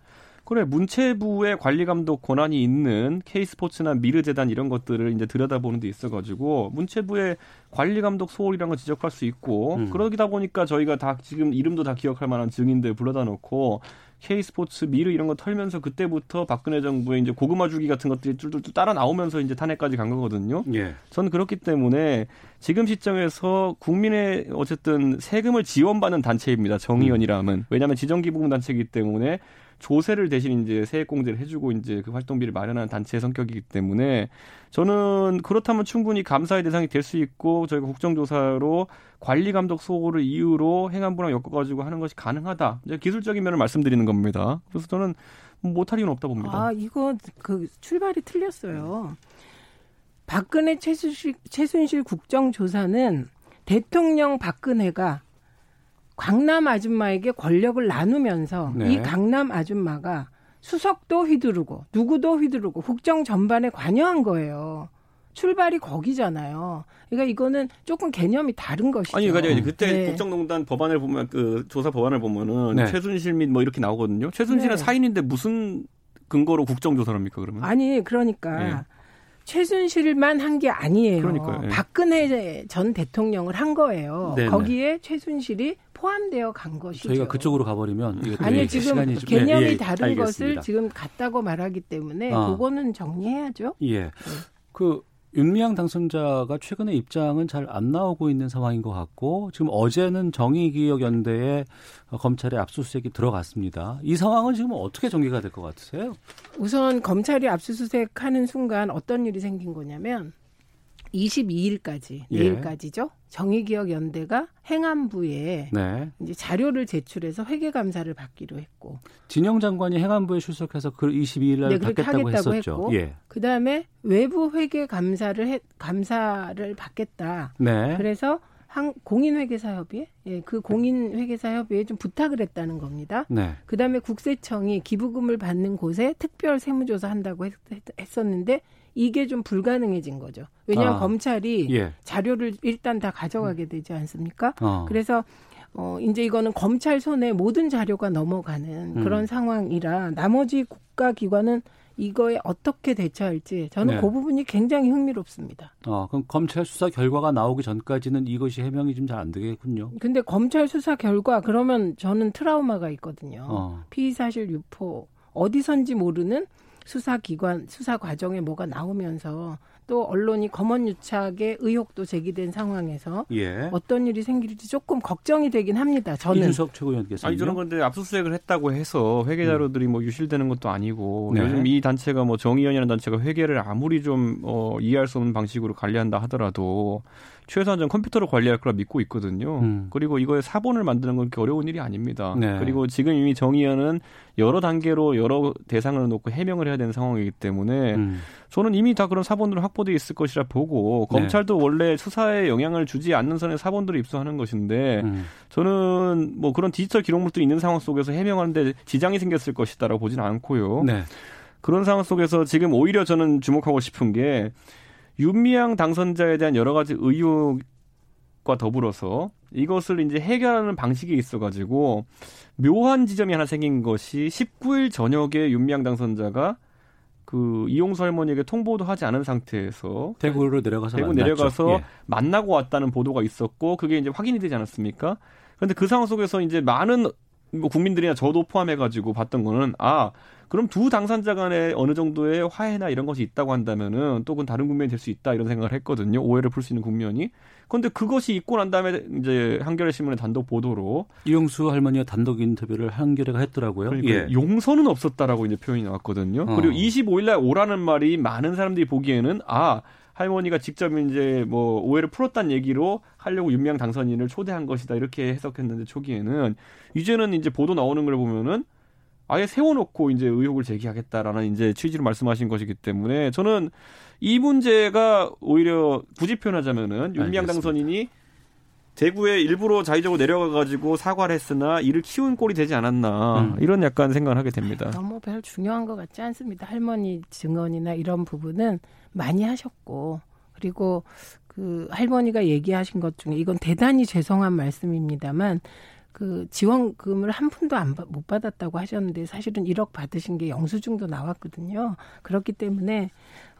그래 문체부의 관리 감독 권한이 있는 K스포츠나 미르재단 이런 것들을 이제 들여다보는 데 있어가지고 문체부의 관리 감독 소홀이라는 걸 지적할 수 있고 음. 그러다 보니까 저희가 다 지금 이름도 다 기억할 만한 증인들 불러다 놓고 K스포츠 미르 이런 거 털면서 그때부터 박근혜 정부의 이제 고구마 주기 같은 것들이 뚫뚫 따라 나오면서 이제 탄핵까지 간 거거든요. 예. 저는 그렇기 때문에 지금 시점에서 국민의 어쨌든 세금을 지원받는 단체입니다. 정의연이라면 왜냐하면 지정기부금 단체이기 때문에 조세를 대신 이제 세액공제를 해주고 이제 그 활동비를 마련하는 단체의 성격이기 때문에 저는 그렇다면 충분히 감사의 대상이 될 수 있고 저희가 국정조사로 관리 감독 소홀을 이유로 행안부랑 엮어가지고 하는 것이 가능하다. 이제 기술적인 면을 말씀드리는 겁니다. 그래서 저는 못할 이유는 없다 봅니다. 아, 이거 그 출발이 틀렸어요. 박근혜 최순실, 최순실 국정조사는 대통령 박근혜가 강남 아줌마에게 권력을 나누면서 네. 이 강남 아줌마가 수석도 휘두르고 누구도 휘두르고 국정 전반에 관여한 거예요. 출발이 거기잖아요. 그러니까 이거는 조금 개념이 다른 것이죠. 아니, 그러니까 그때 네. 국정농단 법안을 보면 그 조사 법안을 보면은 네. 최순실 및 뭐 이렇게 나오거든요. 최순실은 네. 사인인데 무슨 근거로 국정조사를 합니까 그러면? 아니 그러니까 예. 최순실만 한 게 아니에요. 그러니까요, 예. 박근혜 전 대통령을 한 거예요. 네네. 거기에 최순실이 포함되어 간 것이죠. 저희가 그쪽으로 가버리면 이게 또 아니요 이게 지금 시간이 좀- 개념이 예, 예, 다른 알겠습니다. 것을 지금 같다고 말하기 때문에 아. 그거는 정리해야죠. 예. 그 윤미향 당선자가 최근에 입장은 잘 안 나오고 있는 상황인 것 같고 지금 어제는 정의기억연대에 검찰의 압수수색이 들어갔습니다. 이 상황은 지금 어떻게 전개가 될 것 같으세요? 우선 검찰이 압수수색하는 순간 어떤 일이 생긴 거냐면 22일까지 예. 내일까지죠. 정의기억연대가 행안부에 네. 이제 자료를 제출해서 회계 감사를 받기로 했고 진영 장관이 행안부에 출석해서 그 22일 날 네, 받겠다고 하겠다고 했었죠. 했고. 예. 그다음에 외부 회계 감사를 해, 감사를 받겠다. 네. 그래서 한 공인회계사협의회, 예, 그 공인회계사협의회에 좀 부탁을 했다는 겁니다. 네. 그다음에 국세청이 기부금을 받는 곳에 특별 세무조사 한다고 했, 었는데 이게 좀 불가능해진 거죠. 왜냐하면 아, 검찰이 예. 자료를 일단 다 가져가게 되지 않습니까? 어. 그래서 어 이제 이거는 검찰 손에 모든 자료가 넘어가는 음. 그런 상황이라 나머지 국가 기관은 이거에 어떻게 대처할지 저는 네. 그 부분이 굉장히 흥미롭습니다. 어, 그럼 검찰 수사 결과가 나오기 전까지는 이것이 해명이 좀 잘 안 되겠군요. 근데 검찰 수사 결과 그러면 저는 트라우마가 있거든요. 어. 피의 사실 유포 어디선지 모르는 수사 기관 수사 과정에 뭐가 나오면서 또 언론이 검언 유착의 의혹도 제기된 상황에서 예. 어떤 일이 생길지 조금 걱정이 되긴 합니다. 저는 이준석 최고위원께서 아니 저는 근데 압수수색을 했다고 해서 회계 자료들이 뭐 유실되는 것도 아니고 네. 요즘 이 단체가 뭐 정의연이라는 단체가 회계를 아무리 좀 어, 이해할 수 없는 방식으로 관리한다 하더라도 최소한 좀 컴퓨터로 관리할 거라 믿고 있거든요. 음. 그리고 이거에 사본을 만드는 건 그렇게 어려운 일이 아닙니다. 네. 그리고 지금 이미 정의연은 여러 단계로 여러 대상을 놓고 해명을 해야 되는 상황이기 때문에 음. 저는 이미 다 그런 사본으로 확보돼 있을 것이라 보고 네. 검찰도 원래 수사에 영향을 주지 않는 선에 사본들을 입수하는 것인데 음. 저는 뭐 그런 디지털 기록물들이 있는 상황 속에서 해명하는데 지장이 생겼을 것이다라고 보지는 않고요. 네. 그런 상황 속에서 지금 오히려 저는 주목하고 싶은 게 윤미향 당선자에 대한 여러 가지 의혹과 더불어서 이것을 이제 해결하는 방식에 있어 가지고 묘한 지점이 하나 생긴 것이 19일 저녁에 윤미향 당선자가 그 이용수 할머니에게 통보도 하지 않은 상태에서 대구로 내려가서 대구 만났죠. 내려가서 예. 만나고 왔다는 보도가 있었고 그게 이제 확인이 되지 않았습니까? 그런데 그 상황 속에서 이제 많은 뭐 국민들이나 저도 포함해가지고 봤던 거는 아 그럼 두 당선자 간에 어느 정도의 화해나 이런 것이 있다고 한다면은 또 그건 다른 국면이 될 수 있다 이런 생각을 했거든요. 오해를 풀 수 있는 국면이. 그런데 그것이 있고 난 다음에 이제 한겨레 신문의 단독 보도로 이용수 할머니와 단독 인터뷰를 한겨레가 했더라고요. 그러니까 예. 용서는 없었다라고 이제 표현이 나왔거든요. 어. 그리고 25일 날 오라는 말이 많은 사람들이 보기에는 아 할머니가 직접 이제 뭐 오해를 풀었다는 얘기로 하려고 윤미향 당선인을 초대한 것이다 이렇게 해석했는데 초기에는 이제는 이제 보도 나오는 걸 보면은 아예 세워놓고 이제 의혹을 제기하겠다라는 이제 취지로 말씀하신 것이기 때문에 저는 이 문제가 오히려 굳이 표현하자면은 윤미향. 당선인이 대구에 일부러 자의적으로 내려가가지고 사과를 했으나 이를 키운 꼴이 되지 않았나 음. 이런 약간 생각을 하게 됩니다. 너무 별 중요한 것 같지 않습니다. 할머니 증언이나 이런 부분은 많이 하셨고 그리고 그 할머니가 얘기하신 것 중에 이건 대단히 죄송한 말씀입니다만 그 지원금을 한 푼도 안 못 받았다고 하셨는데 사실은 1억 받으신 게 영수증도 나왔거든요. 그렇기 때문에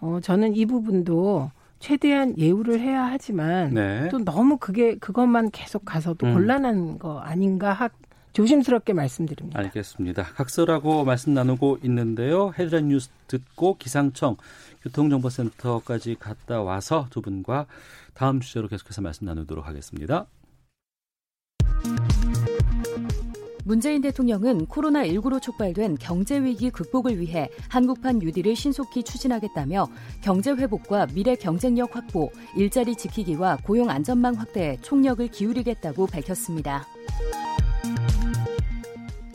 어 저는 이 부분도 최대한 예우를 해야 하지만 네. 또 너무 그게 그것만 계속 가서도 음. 곤란한 거 아닌가 하, 조심스럽게 말씀드립니다. 알겠습니다. 각서라고 말씀 나누고 있는데요. 헤드라인 뉴스 듣고 기상청 교통정보센터까지 갔다 와서 두 분과 다음 주제로 계속해서 말씀 나누도록 하겠습니다. 문재인 대통령은 코로나19로 촉발된 경제 위기 극복을 위해 한국판 뉴딜을 신속히 추진하겠다며 경제 회복과 미래 경쟁력 확보, 일자리 지키기와 고용 안전망 확대에 총력을 기울이겠다고 밝혔습니다.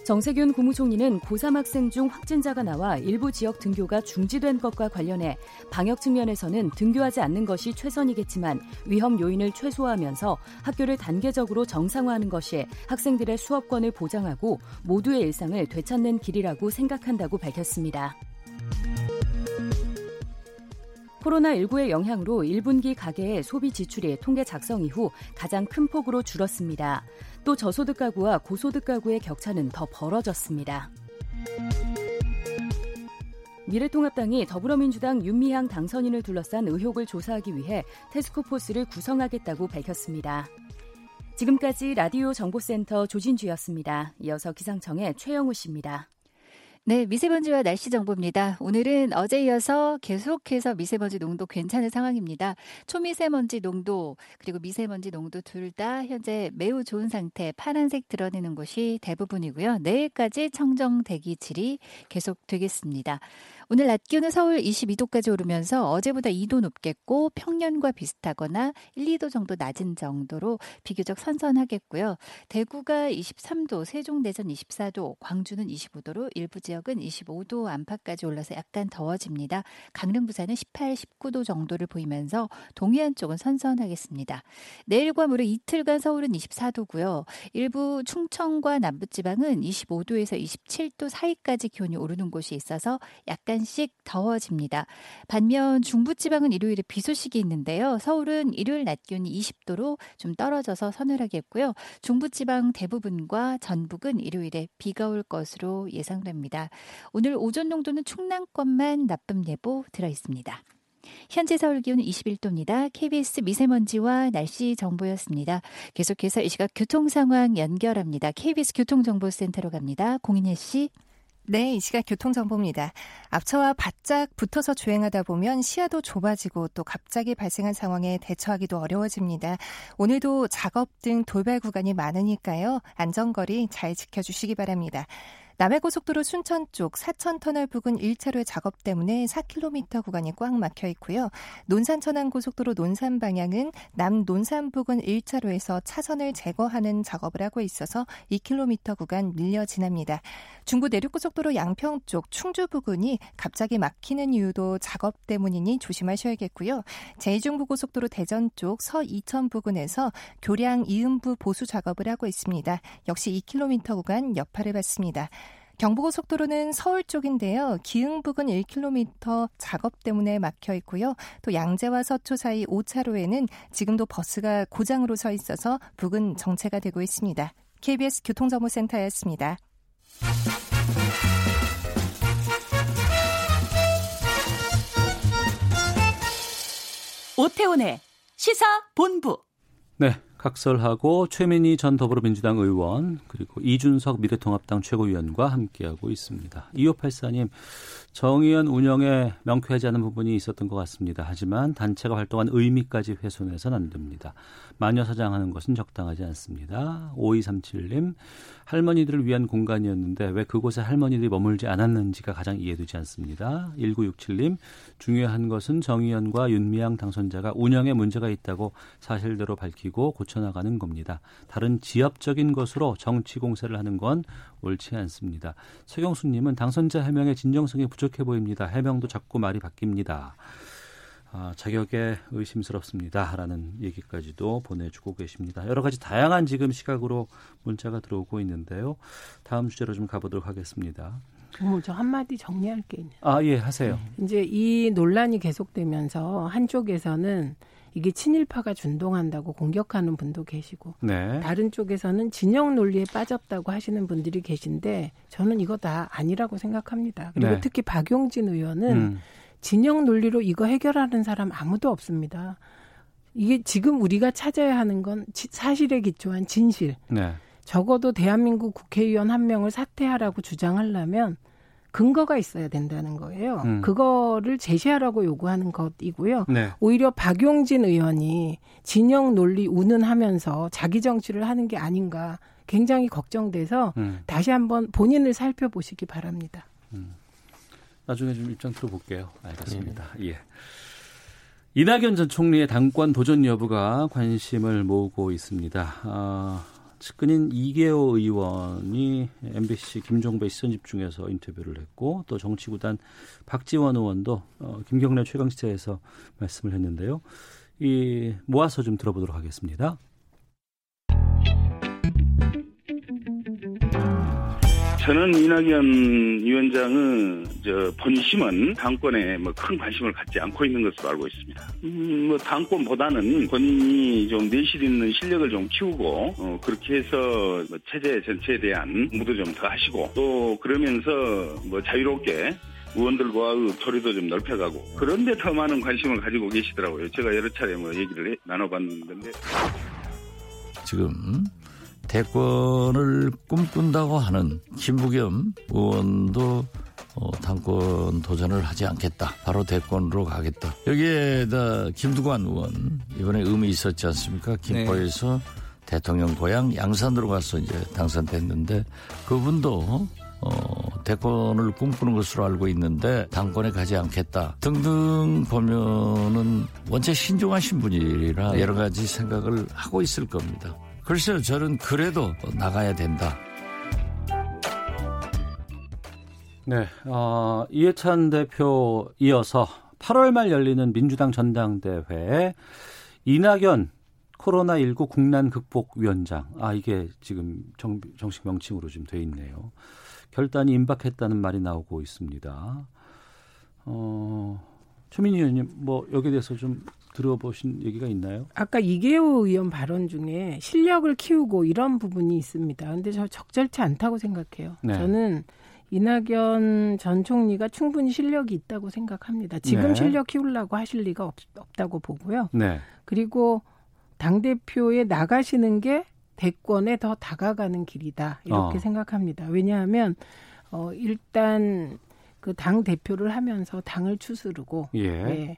정세균 국무총리는 고3 학생 중 확진자가 나와 일부 지역 등교가 중지된 것과 관련해 방역 측면에서는 등교하지 않는 것이 최선이겠지만 위험 요인을 최소화하면서 학교를 단계적으로 정상화하는 것이 학생들의 수업권을 보장하고 모두의 일상을 되찾는 길이라고 생각한다고 밝혔습니다. 코로나19의 영향으로 1분기 가계의 소비 지출이 통계 작성 이후 가장 큰 폭으로 줄었습니다. 또 저소득 가구와 고소득 가구의 격차는 더 벌어졌습니다. 미래통합당이 더불어민주당 윤미향 당선인을 둘러싼 의혹을 조사하기 위해 테스크포스를 구성하겠다고 밝혔습니다. 지금까지 라디오 정보센터 조진주였습니다. 이어서 기상청의 최영우 씨입니다. 네, 미세먼지와 날씨 정보입니다. 오늘은 어제 이어서 계속해서 미세먼지 농도 괜찮은 상황입니다. 초미세먼지 농도 그리고 미세먼지 농도 둘 다 현재 매우 좋은 상태 파란색 드러내는 곳이 대부분이고요. 내일까지 청정 대기 질이 계속 되겠습니다. 오늘 낮 기온은 서울 22도까지 오르면서 어제보다 2도 높겠고 평년과 비슷하거나 1, 2도 정도 낮은 정도로 비교적 선선하겠고요. 대구가 23도, 세종, 대전 24도, 광주는 25도로 일부 지 역은 25도 안팎까지 올라서 약간 더워집니다. 강릉, 부산은 18, 19도 정도를 보이면서 동해안 쪽은 선선하겠습니다. 내일과 모레 이틀간 서울은 24도고요. 일부 충청과 남부 지방은 25도에서 27도 사이까지 기온이 오르는 곳이 있어서 약간씩 더워집니다. 반면 중부 지방은 일요일에 비 소식이 있는데요. 서울은 일요일 낮 기온이 20도로 좀 떨어져서 서늘하겠고요. 중부 지방 대부분과 전북은 일요일에 비가 올 것으로 예상됩니다. 오늘 오전 농도는 충남권만 나쁨 예보 들어 있습니다. 현재 서울 기온은 21도입니다. KBS 미세먼지와 날씨 정보였습니다. 계속해서 이 시각 교통 상황 연결합니다. KBS 교통정보센터로 갑니다. 공인혜 씨. 네, 이 시각 교통정보입니다. 앞차와 바짝 붙어서 주행하다 보면 시야도 좁아지고 또 갑자기 발생한 상황에 대처하기도 어려워집니다. 오늘도 작업 등 돌발 구간이 많으니까요. 안전거리 잘 지켜주시기 바랍니다. 남해고속도로 순천 쪽 사천터널 부근 1차로의 작업 때문에 4km 구간이 꽉 막혀 있고요. 논산 천안고속도로 논산 방향은 남 논산 부근 1차로에서 차선을 제거하는 작업을 하고 있어서 2km 구간 밀려 지납니다. 중부 내륙고속도로 양평 쪽 충주 부근이 갑자기 막히는 이유도 작업 때문이니 조심하셔야겠고요. 제2중부고속도로 대전 쪽 서 이천 부근에서 교량 이음부 보수 작업을 하고 있습니다. 역시 2km 구간 여파를 받습니다. 경부고속도로는 서울 쪽인데요. 기흥 부근 1km 작업 때문에 막혀 있고요. 또 양재와 서초 사이 5차로에는 지금도 버스가 고장으로 서 있어서 부근 정체가 되고 있습니다. KBS 교통정보센터였습니다. 오태훈의 시사 본부. 네, 각설하고 최민희 전 더불어민주당 의원 그리고 이준석 미래통합당 최고위원과 함께하고 있습니다. 2584님 정의연 운영에 명쾌하지 않은 부분이 있었던 것 같습니다. 하지만 단체가 활동한 의미까지 훼손해서는 안 됩니다. 마녀 사장하는 것은 적당하지 않습니다. 5237님 할머니들을 위한 공간이었는데 왜 그곳에 할머니들이 머물지 않았는지가 가장 이해되지 않습니다. 1967님 중요한 것은 정의연과 윤미향 당선자가 운영에 문제가 있다고 사실대로 밝히고 고쳐나가는 겁니다. 다른 지엽적인 것으로 정치 공세를 하는 건 옳지 않습니다. 서경수님은 당선자 해명의 진정성이 부족해 보입니다. 해명도 자꾸 말이 바뀝니다. 아, 자격에 의심스럽습니다. 라는 얘기까지도 보내주고 계십니다. 여러 가지 다양한 지금 시각으로 문자가 들어오고 있는데요. 다음 주제로 좀 가보도록 하겠습니다. 어머, 저 한마디 정리할 게 있네요. 아, 예, 하세요. 이제 이 논란이 계속되면서 한쪽에서는 이게 친일파가 준동한다고 공격하는 분도 계시고 네. 다른 쪽에서는 진영 논리에 빠졌다고 하시는 분들이 계신데 저는 이거 다 아니라고 생각합니다. 그리고 네. 특히 박용진 의원은 음. 진영 논리로 이거 해결하는 사람 아무도 없습니다. 이게 지금 우리가 찾아야 하는 건 사실에 기초한 진실. 네. 적어도 대한민국 국회의원 한 명을 사퇴하라고 주장하려면 근거가 있어야 된다는 거예요. 음. 그거를 제시하라고 요구하는 것이고요. 네. 오히려 박용진 의원이 진영 논리 운운하면서 자기 정치를 하는 게 아닌가 굉장히 걱정돼서 음. 다시 한번 본인을 살펴보시기 바랍니다. 음. 나중에 좀 입장 들어볼게요. 알겠습니다. 네. 예. 이낙연 전 총리의 당권 도전 여부가 관심을 모으고 있습니다. 아, 측근인 이계호 의원이 MBC 김종배 시선 집중해서 인터뷰를 했고 또 정치구단 박지원 의원도 어, 김경래 최강시대에서 말씀을 했는데요. 이 모아서 좀 들어보도록 하겠습니다. 저는 이낙연 위원장은 저 본심은 당권에 뭐 큰 관심을 갖지 않고 있는 것으로 알고 있습니다. 음, 뭐 당권보다는 본인이 좀 내실 있는 실력을 좀 키우고 어, 그렇게 해서 뭐 체제 전체에 대한 공부도 좀 더 하시고 또 그러면서 뭐 자유롭게 의원들과의 거리도 좀 넓혀가고 그런데 더 많은 관심을 가지고 계시더라고요. 제가 여러 차례 뭐 얘기를 해, 나눠봤는데 지금 대권을 꿈꾼다고 하는 김부겸 의원도 어, 당권 도전을 하지 않겠다. 바로 대권으로 가겠다. 여기에다 김두관 의원 이번에 의미 있었지 않습니까? 김포에서 네. 대통령 고향 양산으로 가서 이제 당선됐는데 그분도 어, 대권을 꿈꾸는 것으로 알고 있는데 당권에 가지 않겠다 등등 보면은 원체 신중하신 분이라 여러 가지 생각을 하고 있을 겁니다. 글쎄요, 저는 그래도 나가야 된다. 네, 어, 이해찬 대표 이어서 8월 말 열리는 민주당 전당대회에 이낙연 코로나19 국난 극복 위원장, 아, 이게 지금 정, 정식 명칭으로 좀돼 있네요. 결단이 임박했다는 말이 나오고 있습니다. 어, 최민희 의원님, 뭐, 여기에 대해서 좀 들어보신 얘기가 있나요? 아까 이계호 의원 발언 중에 실력을 키우고 이런 부분이 있습니다. 근데 저 적절치 않다고 생각해요. 네. 저는 이낙연 전 총리가 충분히 실력이 있다고 생각합니다. 지금 네. 실력 키우려고 하실 리가 없, 다고 보고요. 네. 그리고 당 대표에 나가시는 게 대권에 더 다가가는 길이다 이렇게 어. 생각합니다. 왜냐하면 어 일단 그 당 대표를 하면서 당을 추스르고 예. 예.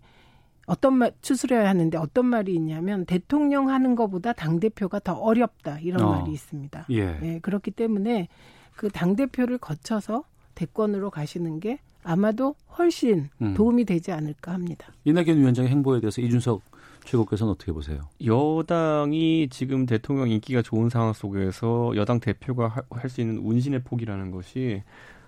어떤 말 추스려야 하는데 어떤 말이 있냐면 대통령 하는 것보다 당 대표가 더 어렵다 이런 어. 말이 있습니다. 예. 네, 그렇기 때문에 그 당 대표를 거쳐서 대권으로 가시는 게 아마도 훨씬 음. 도움이 되지 않을까 합니다. 이낙연 위원장의 행보에 대해서 이준석 최고께서는 어떻게 보세요? 여당이 지금 대통령 인기가 좋은 상황 속에서 여당 대표가 할 수 있는 운신의 폭이라는 것이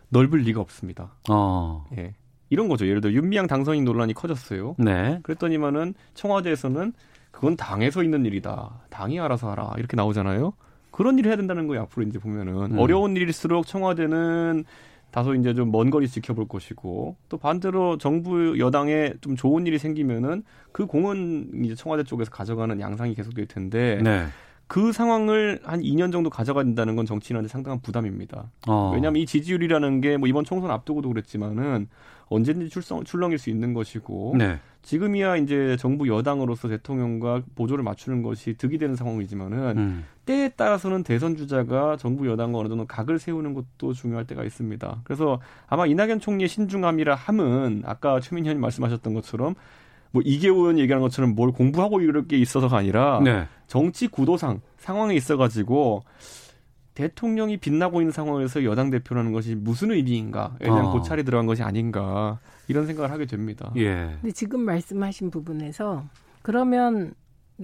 넓을 리가 없습니다. 어. 예. 이런 거죠. 예를 들어 윤미향 당선인 논란이 커졌어요. 네. 그랬더니만은 청와대에서는 그건 당에서 있는 일이다. 당이 알아서 하라. 이렇게 나오잖아요. 그런 일을 해야 된다는 거예요. 앞으로 이제 보면은 음. 어려운 일일수록 청와대는 다소 이제 좀 먼 거리 지켜볼 것이고 또 반대로 정부 여당에 좀 좋은 일이 생기면은 그 공은 이제 청와대 쪽에서 가져가는 양상이 계속될 텐데 네. 그 상황을 한 2년 정도 가져가야 된다는 건 정치인한테 상당한 부담입니다. 어. 왜냐하면 이 지지율이라는 게 뭐 이번 총선 앞두고도 그랬지만은 언제든지 출성, 출렁일 수 있는 것이고 네. 지금이야 이제 정부 여당으로서 대통령과 보조를 맞추는 것이 득이 되는 상황이지만은 음. 때에 따라서는 대선 주자가 정부 여당과 어느 정도 각을 세우는 것도 중요할 때가 있습니다. 그래서 아마 이낙연 총리의 신중함이라 함은 아까 의원님 말씀하셨던 것처럼 뭐 이계호 의원 얘기하는 것처럼 뭘 공부하고 이럴 게 있어서가 아니라 네. 정치 구도상 상황에 있어가지고 대통령이 빛나고 있는 상황에서 여당 대표라는 것이 무슨 의미인가에 대한 어. 고찰이 들어간 것이 아닌가 이런 생각을 하게 됩니다. 예. 근데 지금 말씀하신 부분에서 그러면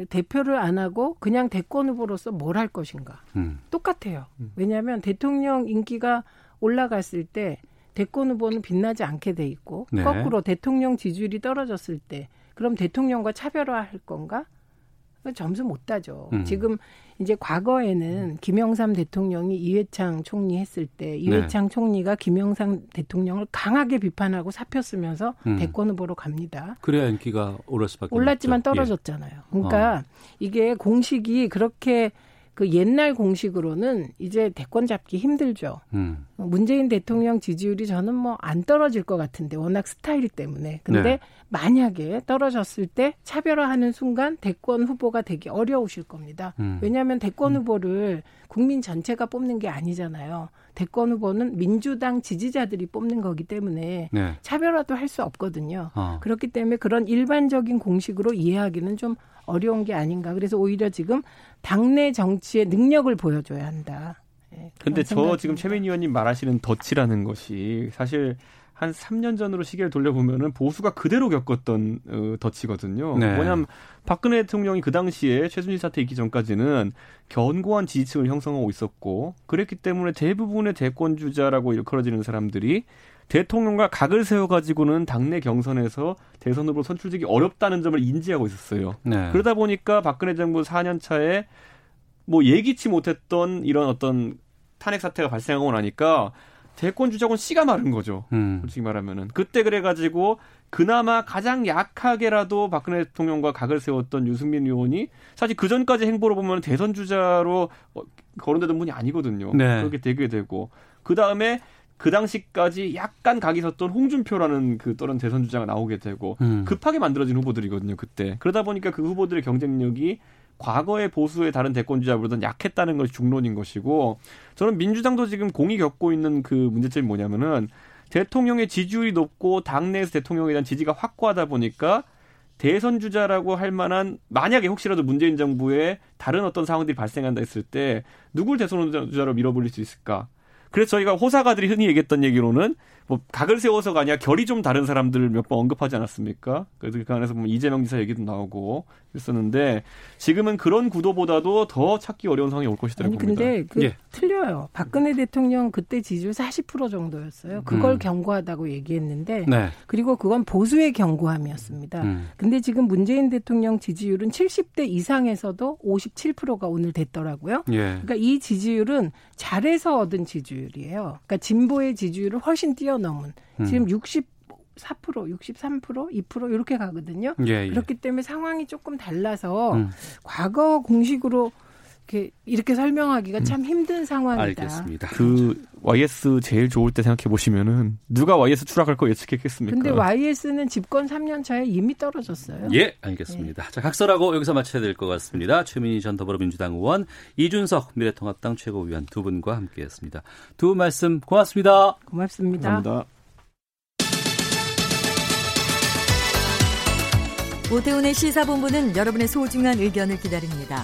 대표를 안 하고 그냥 대권 후보로서 뭘 할 것인가? 음. 똑같아요. 왜냐하면 대통령 인기가 올라갔을 때 대권 후보는 빛나지 않게 돼 있고 네. 거꾸로 대통령 지지율이 떨어졌을 때 그럼 대통령과 차별화할 건가? 점수 못 따죠. 음. 지금 이제 과거에는 김영삼 대통령이 이회창 총리 했을 때 이회창 총리가 김영삼 대통령을 강하게 비판하고 사표 쓰면서 음. 대권 후보로 갑니다. 그래야 인기가 오를 수밖에 올랐지만 없죠. 예. 떨어졌잖아요. 그러니까 이게 공식이 그렇게 그 옛날 공식으로는 이제 대권 잡기 힘들죠. 음. 문재인 대통령 지지율이 저는 뭐 안 떨어질 것 같은데 워낙 스타일 때문에. 근데 네. 만약에 떨어졌을 때 차별화하는 순간 대권 후보가 되기 어려우실 겁니다. 음. 왜냐하면 대권 후보를 국민 전체가 뽑는 게 아니잖아요. 대권 후보는 민주당 지지자들이 뽑는 거기 때문에 네. 차별화도 할 수 없거든요. 어. 그렇기 때문에 그런 일반적인 공식으로 이해하기는 좀 어려운 게 아닌가. 그래서 오히려 지금 당내 정치의 능력을 보여줘야 한다. 예, 그런 근데 저 지금. 최민희 의원님 말하시는 덫이라는 것이 사실 한 3년 전으로 시계를 돌려보면은 보수가 그대로 겪었던 어, 덫이거든요. 네. 뭐냐면 박근혜 대통령이 그 당시에 최순실 사태 있기 전까지는 견고한 지지층을 형성하고 있었고 그랬기 때문에 대부분의 대권 주자라고 일컬어지는 사람들이 대통령과 각을 세워가지고는 당내 경선에서 대선 후보 선출되기 어렵다는 점을 인지하고 있었어요. 네. 그러다 보니까 박근혜 정부 4년 차에 뭐 예기치 못했던 이런 어떤 탄핵 사태가 발생하고 나니까 대권 주자곤 씨가 마른 거죠. 음. 솔직히 말하면은 그때 그래가지고 그나마 가장 약하게라도 박근혜 대통령과 각을 세웠던 유승민 의원이 사실 그 전까지 행보를 보면 대선 주자로 어, 거론되던 분이 아니거든요. 네. 그렇게 되게 되고 그 다음에 그 당시까지 약간 각이 섰던 홍준표라는 그 또는 대선 주자가 나오게 되고 음. 급하게 만들어진 후보들이거든요 그때 그러다 보니까 그 후보들의 경쟁력이 과거의 보수의 다른 대권 주자보다는 약했다는 것이 중론인 것이고 저는 민주당도 지금 공이 겪고 있는 그 문제점이 뭐냐면은 대통령의 지지율이 높고 당내에서 대통령에 대한 지지가 확고하다 보니까 대선 주자라고 할 만한 만약에 혹시라도 문재인 정부에 다른 어떤 상황들이 발생한다 했을 때 누굴 대선 주자로 밀어버릴 수 있을까? 그래서 저희가 호사가들이 흔히 얘기했던 얘기로는 뭐 각을 세워서가 아니라 결이 좀 다른 사람들을 몇 번 언급하지 않았습니까? 그래서 그 안에서 보면 이재명 지사 얘기도 나오고 그랬었는데 지금은 그런 구도보다도 더 찾기 어려운 상황이 올 것이라고 아니 봅니다. 근데 그 예. 틀려요. 박근혜 대통령 그때 지지율 40% 정도였어요. 그걸 음. 경고하다고 얘기했는데 네. 그리고 그건 보수의 경고함이었습니다. 음. 근데 지금 문재인 대통령 지지율은 70대 이상에서도 57%가 오늘 됐더라고요. 예. 그러니까 이 지지율은 잘해서 얻은 지지율이에요. 그러니까 진보의 지지율을 훨씬 뛰어 넘은 음. 지금 64%, 63%, 2% 이렇게 가거든요. 예, 예. 그렇기 때문에 상황이 조금 달라서 음. 과거 공식으로 이렇게, 이렇게 설명하기가 참 힘든 상황이다. 알겠습니다. 그 YS 제일 좋을 때 생각해 보시면은 누가 YS 추락할 거 예측했겠습니까? 근데 YS는 집권 3년 차에 이미 떨어졌어요. 예, 알겠습니다. 자, 각설하고 여기서 마쳐야 될 것 같습니다. 최민희 전 더불어민주당 의원, 이준석 미래통합당 최고위원 두 분과 함께했습니다. 두 분 말씀 고맙습니다. 고맙습니다. 감사합니다. 오태훈의 시사본부는 여러분의 소중한 의견을 기다립니다.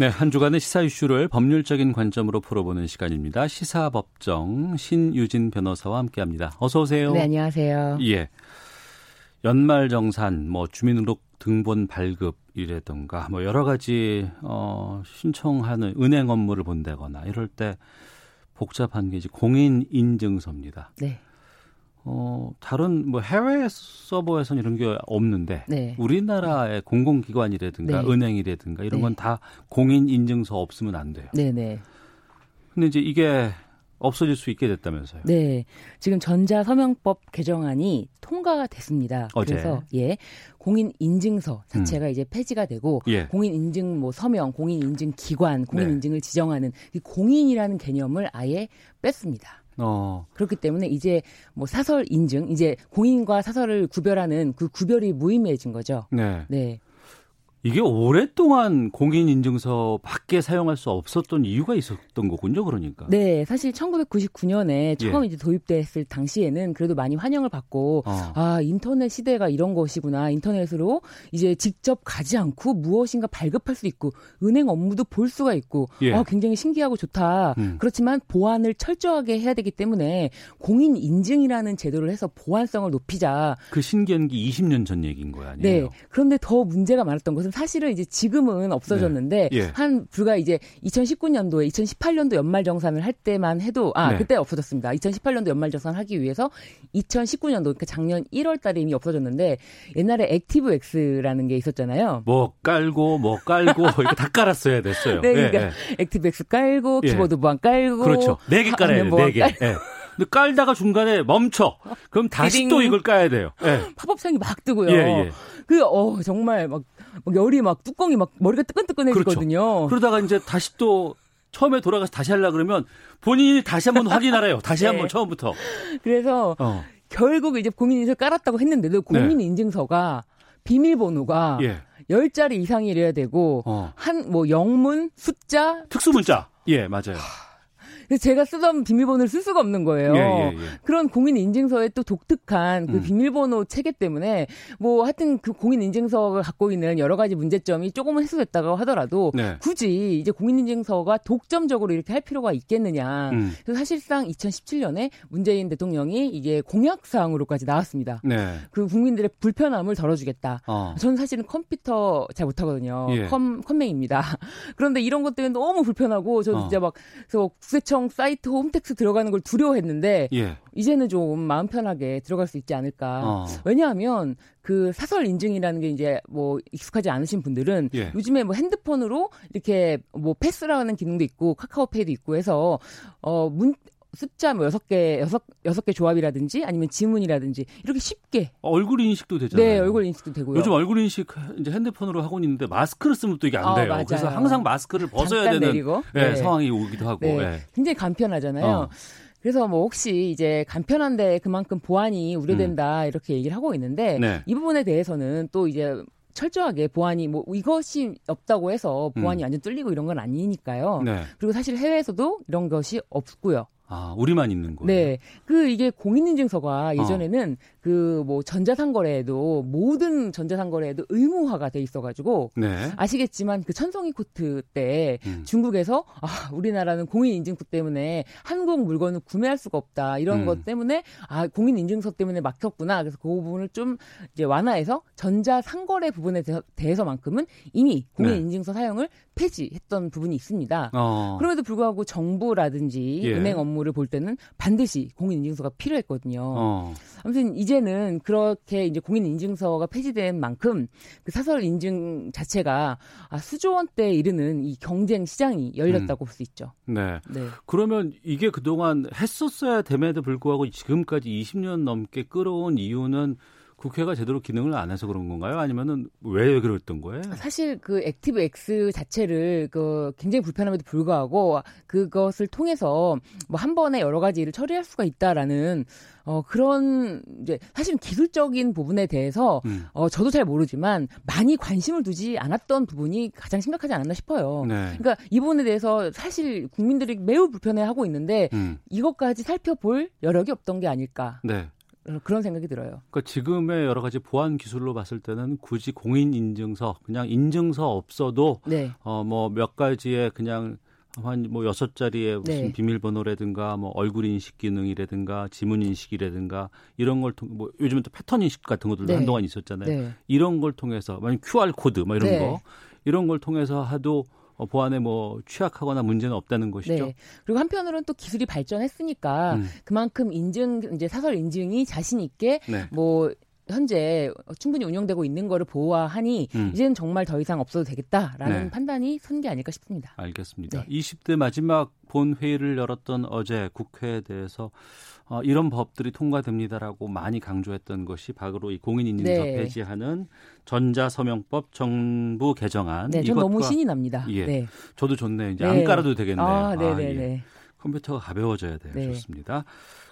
네, 한 주간의 시사 이슈를 법률적인 관점으로 풀어보는 시간입니다. 시사법정 신유진 변호사와 함께합니다. 어서 오세요. 네, 안녕하세요. 예. 연말 정산, 뭐 주민등록 등본 발급 이라든가 뭐 여러 가지 어 신청하는 은행 업무를 본다거나 이럴 때 복잡한 게 이제 공인 인증서입니다. 네. 어 다른 뭐 해외 서버에서는 이런 게 없는데 네. 우리나라의 공공기관이라든가 네. 은행이라든가 이런 네. 건다 공인 인증서 없으면 안 돼요. 네, 네. 근데 이제 이게 없어질 수 있게 됐다면서요. 네. 지금 전자서명법 개정안이 통과가 됐습니다. 어제. 그래서 예. 공인 인증서 자체가 이제 폐지가 되고 예. 공인 인증 뭐 서명, 공인 인증 기관, 공인 네. 인증을 지정하는 이 공인이라는 개념을 아예 뺐습니다. 어. 그렇기 때문에 이제 뭐 사설 인증, 이제 공인과 사설을 구별하는 그 구별이 무의미해진 거죠. 네. 네. 이게 오랫동안 공인 인증서 밖에 사용할 수 없었던 이유가 있었던 거군요. 그러니까. 네, 사실 1999년에 처음 예. 이제 도입됐을 당시에는 그래도 많이 환영을 받고 어. 아 인터넷 시대가 이런 것이구나 인터넷으로 이제 직접 가지 않고 무엇인가 발급할 수 있고 은행 업무도 볼 수가 있고 예. 아 굉장히 신기하고 좋다. 음. 그렇지만 보안을 철저하게 해야 되기 때문에 공인 인증이라는 제도를 해서 보안성을 높이자. 그 신기한 게 20년 전 얘기인 거야, 아니에요? 네. 그런데 더 문제가 많았던 것은 사실은 이제 지금은 없어졌는데 네. 예. 한 불과 이제 2019년도에 2018년도 연말 정산을 할 때만 해도 아 네. 그때 없어졌습니다. 2018년도 연말 정산 하기 위해서 2019년도 그러니까 작년 1월 달에 이미 없어졌는데 옛날에 Active X라는 게 있었잖아요. 뭐 깔고 뭐 깔고 이거 다 깔았어야 됐어요. 네, 그러니까 예, 예. Active X 깔고 예. 키보드 보안 깔고 그렇죠. 네 개 깔아야 화면 돼. 보안 네 개. 깔고. 예. 근데 깔다가 중간에 멈춰. 그럼 다시. 또 이걸 까야 돼요. 예. 팝업창이 막 뜨고요. 예, 예. 그, 어, 정말 막, 막 열이 막 뚜껑이 막 머리가 뜨끈뜨끈해지거든요. 그렇죠. 그러다가 이제 다시 또 처음에 돌아가서 다시 하려 그러면 본인이 다시 한번 확인하래요. 다시 네. 한번 처음부터. 그래서 어. 결국 이제 공인인증서 깔았다고 했는데도 공인인증서가 비밀번호가 예. 열 10자리 이상이래야 되고 어. 한뭐 영문, 숫자 특수 문자. 예, 맞아요. 그래서 제가 쓰던 비밀번호를 쓸 수가 없는 거예요. 예, 예, 예. 그런 공인 인증서의 또 독특한 그 음. 비밀번호 체계 때문에 뭐 하여튼 그 공인 인증서가 갖고 있는 여러 가지 문제점이 조금은 해소됐다고 하더라도 네. 굳이 이제 공인 인증서가 독점적으로 이렇게 할 필요가 있겠느냐. 음. 그래서 사실상 2017년에 문재인 대통령이 이게 공약 사항으로까지 나왔습니다. 네. 그 국민들의 불편함을 덜어주겠다. 어. 저는 사실은 컴퓨터 잘 못하거든요. 예. 컴 컴맹입니다. 그런데 이런 것 때문에 너무 불편하고 저 어. 진짜 막 그래서 국세청 사이트 홈택스 들어가는 걸 두려워했는데 예. 이제는 좀 마음 편하게 들어갈 수 있지 않을까. 어. 왜냐하면 그 사설 인증이라는 게 이제 뭐 익숙하지 않으신 분들은 예. 요즘에 뭐 핸드폰으로 이렇게 뭐 패스라는 기능도 있고 카카오페이도 있고 해서 어문 숫자 뭐 여섯 개 여섯 여섯 개 조합이라든지 아니면 지문이라든지 이렇게 쉽게 얼굴 인식도 되잖아요. 네 얼굴 인식도 되고요. 요즘 얼굴 인식 이제 핸드폰으로 하고 있는데 마스크를 쓰면 또 이게 안 아, 돼요. 맞아요. 그래서 항상 마스크를 벗어야 되는 내리고. 예, 네. 상황이 오기도 하고. 네, 예. 굉장히 간편하잖아요. 어. 그래서 뭐 혹시 이제 간편한데 그만큼 보안이 우려된다 이렇게 얘기를 하고 있는데 음. 네. 이 부분에 대해서는 또 이제 철저하게 보안이 뭐 이것이 없다고 해서 보안이 음. 완전 뚫리고 이런 건 아니니까요. 네. 그리고 사실 해외에서도 이런 것이 없고요. 아, 우리만 있는 거예요. 네. 그 이게 공인인증서가 예전에는 그뭐 전자상거래에도 모든 전자상거래에도 의무화가 돼 있어 가지고 네. 아시겠지만 그 천성이 코트 때 음. 중국에서 아 우리나라는 공인인증서 때문에 한국 물건을 구매할 수가 없다 이런 음. 것 때문에 아 공인인증서 때문에 막혔구나 그래서 그 부분을 좀 이제 완화해서 전자상거래 부분에 대해서, 대해서만큼은 이미 공인인증서 사용을 폐지했던 부분이 있습니다. 어. 그럼에도 불구하고 정부라든지 예. 은행 업무를 볼 때는 반드시 공인인증서가 필요했거든요. 어. 아무튼 이제는 그렇게 이제 공인인증서가 폐지된 만큼 그 사설 인증 자체가 아, 수조 원대에 이르는 이 경쟁 시장이 열렸다고 볼수 있죠. 네. 네. 그러면 이게 그동안 했었어야 됨에도 불구하고 지금까지 20년 넘게 끌어온 이유는 국회가 제대로 기능을 안 해서 그런 건가요? 아니면은 왜 그랬던 거예요? 사실 그 Active X 자체를 그 굉장히 불편함에도 불구하고 그것을 통해서 뭐 한 번에 여러 가지 일을 처리할 수가 있다라는 어 그런 이제 사실 기술적인 부분에 대해서 음. 어 저도 잘 모르지만 많이 관심을 두지 않았던 부분이 가장 심각하지 않았나 싶어요. 네. 그러니까 이 부분에 대해서 사실 국민들이 매우 불편해하고 있는데 음. 이것까지 살펴볼 여력이 없던 게 아닐까 네. 그런 생각이 들어요. 그러니까 지금의 여러 가지 보안 기술로 봤을 때는 굳이 공인 인증서, 그냥 인증서 없어도 네. 어뭐 몇 가지의 그냥 한뭐 여섯 자리의 무슨 네. 비밀번호라든가 뭐 얼굴 인식 기능이라든가 지문 인식이라든가 이런 걸 통 뭐 요즘은 또 패턴 인식 같은 것들도 네. 한동안 있었잖아요. 네. 이런 걸 통해서 만약 QR 코드 뭐 이런 네. 거 이런 걸 통해서 해도 어, 보안에 뭐 취약하거나 문제는 없다는 것이죠. 네. 그리고 한편으로는 또 기술이 발전했으니까 음. 그만큼 인증 이제 사설 인증이 자신 있게 네. 뭐 현재 충분히 운영되고 있는 거를 보호하니 음. 이제는 정말 더 이상 없어도 되겠다라는 네. 판단이 선 게 아닐까 싶습니다. 알겠습니다. 네. 20대 마지막 본 회의를 열었던 어제 국회에 대해서 어, 이런 법들이 통과됩니다라고 많이 강조했던 것이 바로 이 공인인증서 네. 폐지하는 전자서명법 정부 개정안. 네, 전 이것과- 너무 신이 납니다. 예, 네. 저도 좋네요. 이제 네. 안 깔아도 되겠네요. 아, 네, 네, 예. 네. 컴퓨터가 가벼워져야 돼요. 네. 좋습니다.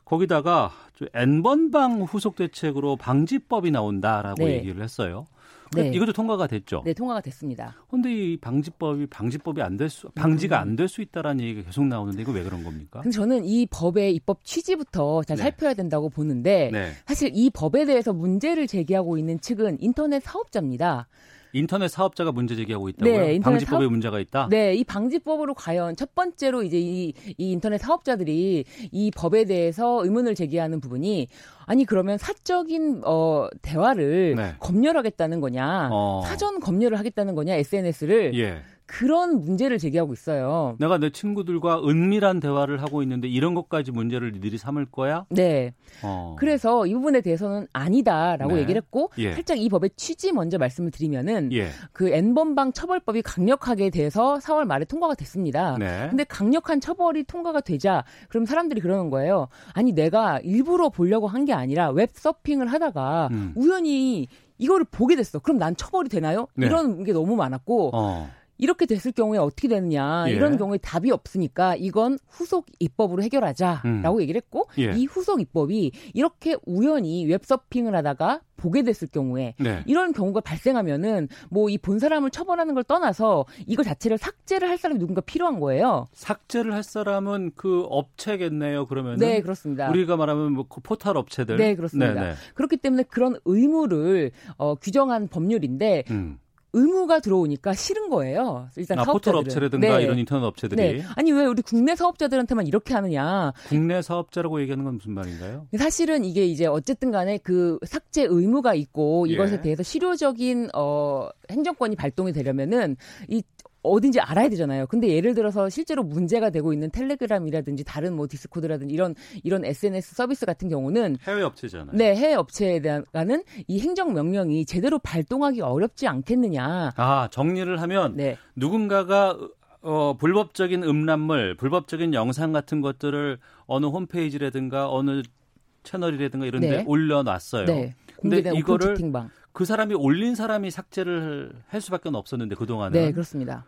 거기다가 좀 N번방 후속 대책으로 방지법이 나온다라고 네. 얘기를 했어요. 네. 이것도 통과가 됐죠. 네, 통과가 됐습니다. 근데 이 방지법이 방지법이 안 될 수, 방지가 안 될 수 있다라는 얘기가 계속 나오는데 이거 왜 그런 겁니까? 근데 저는 이 법의 입법 취지부터 잘 네. 살펴야 된다고 보는데 네. 사실 이 법에 대해서 문제를 제기하고 있는 측은 인터넷 사업자입니다. 인터넷 사업자가 문제 제기하고 있다고요? 네, 인터넷 방지법에 사업- 문제가 있다. 네, 이 방지법으로 과연 첫 번째로 이제 이, 이 인터넷 사업자들이 이 법에 대해서 의문을 제기하는 부분이 아니 그러면 사적인 어 대화를 네. 검열하겠다는 거냐, 어. 사전 검열을 하겠다는 거냐 SNS를 예. 그런 문제를 제기하고 있어요. 내가 내 친구들과 은밀한 대화를 하고 있는데 이런 것까지 문제를 니들이 삼을 거야? 네. 어. 그래서 이 부분에 대해서는 아니다라고 네. 얘기를 했고 예. 살짝 이 법의 취지 먼저 말씀을 드리면은 예. 그 N번방 처벌법이 강력하게 돼서 4월 말에 통과가 됐습니다. 네. 근데 강력한 처벌이 통과가 되자 그럼 사람들이 그러는 거예요. 아니 내가 일부러 보려고 한 게 아니라 웹 서핑을 하다가 음. 우연히 이거를 보게 됐어. 그럼 난 처벌이 되나요? 네. 이런 게 너무 많았고 어. 이렇게 됐을 경우에 어떻게 되느냐 예. 이런 경우에 답이 없으니까 이건 후속 입법으로 해결하자라고 음. 얘기를 했고 예. 이 후속 입법이 이렇게 우연히 웹서핑을 하다가 보게 됐을 경우에 네. 이런 경우가 발생하면은 뭐 이 본 사람을 처벌하는 걸 떠나서 이거 자체를 삭제를 할 사람이 누군가 필요한 거예요. 삭제를 할 사람은 그 업체겠네요. 그러면 네, 그렇습니다. 우리가 말하면 뭐그 포털 업체들. 네, 그렇습니다. 네네. 그렇기 때문에 그런 의무를 어, 규정한 법률인데 음. 의무가 들어오니까 싫은 거예요. 일단 아, 포털. 업체라든가 네. 이런 인터넷 업체들이 네. 아니 왜 우리 국내 사업자들한테만 이렇게 하느냐? 국내 사업자라고 얘기하는 건 무슨 말인가요? 사실은 이게 이제 어쨌든 간에 그 삭제 의무가 있고 이것에 예. 대해서 실효적인 어 행정권이 발동이 되려면은 이 어딘지 알아야 되잖아요. 근데 예를 들어서 실제로 문제가 되고 있는 텔레그램이라든지 다른 뭐 디스코드라든지 이런 이런 SNS 서비스 같은 경우는 해외 업체잖아요. 네, 해외 업체에 대한 이 행정 명령이 제대로 발동하기 어렵지 않겠느냐. 아 정리를 하면 네. 누군가가 어, 불법적인 음란물, 불법적인 영상 같은 것들을 어느 홈페이지라든가 어느 채널이라든가 이런 데 네. 올려놨어요. 네. 근데 이거를 채팅방. 그 사람이 올린 사람이 삭제를 할 수밖에 없었는데 그 동안은 네, 그렇습니다.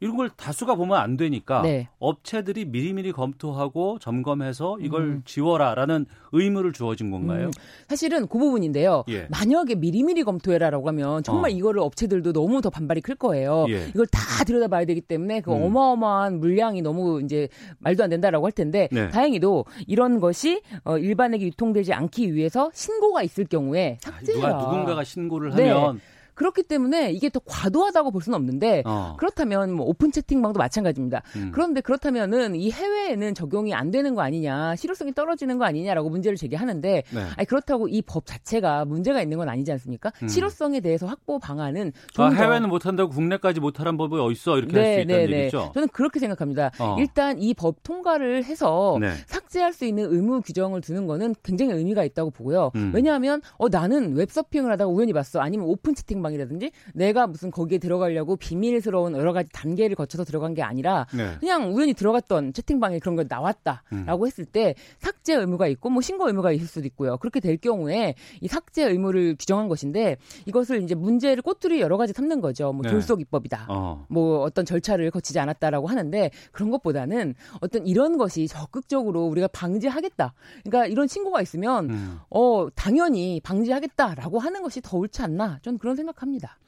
이런 걸 다수가 보면 안 되니까 네. 업체들이 미리미리 검토하고 점검해서 이걸 음. 지워라라는 의무를 주어진 건가요? 음, 사실은 그 부분인데요. 예. 만약에 미리미리 검토해라라고 하면 정말 어. 이거를 업체들도 너무 더 반발이 클 거예요. 예. 이걸 다 들여다봐야 되기 때문에 그 음. 어마어마한 물량이 너무 이제 말도 안 된다라고 할 텐데 네. 다행히도 이런 것이 어, 일반에게 유통되지 않기 위해서 신고가 있을 경우에 삭제해라. 누가 누군가가 신고를 네. 하면 그렇기 때문에 이게 더 과도하다고 볼 수는 없는데 어. 그렇다면 뭐 오픈 채팅방도 마찬가지입니다. 음. 그런데 그렇다면은 이 해외에는 적용이 안 되는 거 아니냐, 실효성이 떨어지는 거 아니냐라고 문제를 제기하는데 네. 아니 그렇다고 이 법 자체가 문제가 있는 건 아니지 않습니까? 음. 실효성에 대해서 확보 방안은 아, 해외는 못한다고 국내까지 못하는 법이 어딨어 이렇게 할수 있다는 얘기죠. 저는 그렇게 생각합니다. 어. 일단 이 법 통과를 해서 네. 삭제할 수 있는 의무 규정을 두는 거는 굉장히 의미가 있다고 보고요. 음. 왜냐하면 어 나는 웹서핑을 하다가 우연히 봤어. 아니면 오픈 채팅방 채팅방이라든지 내가 무슨 거기에 들어가려고 비밀스러운 여러 가지 단계를 거쳐서 들어간 게 아니라 네. 그냥 우연히 들어갔던 채팅방에 그런 거 나왔다라고 음. 했을 때 삭제 의무가 있고 뭐 신고 의무가 있을 수도 있고요. 그렇게 될 경우에 이 삭제 의무를 규정한 것인데 이것을 이제 문제를 꼬투리 여러 가지 삼는 거죠. 뭐 네. 졸속 입법이다. 어. 뭐 어떤 절차를 거치지 않았다라고 하는데 그런 것보다는 어떤 이런 것이 적극적으로 우리가 방지하겠다. 그러니까 이런 신고가 있으면 음. 어 당연히 방지하겠다라고 하는 것이 더 옳지 않나 저는 그런 생각 합니다.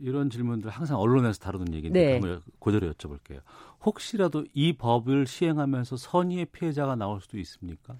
이런 질문들 항상 언론에서 다루는 얘기인데 네. 한번 그대로 여쭤볼게요. 혹시라도 이 법을 시행하면서 선의의 피해자가 나올 수도 있습니까?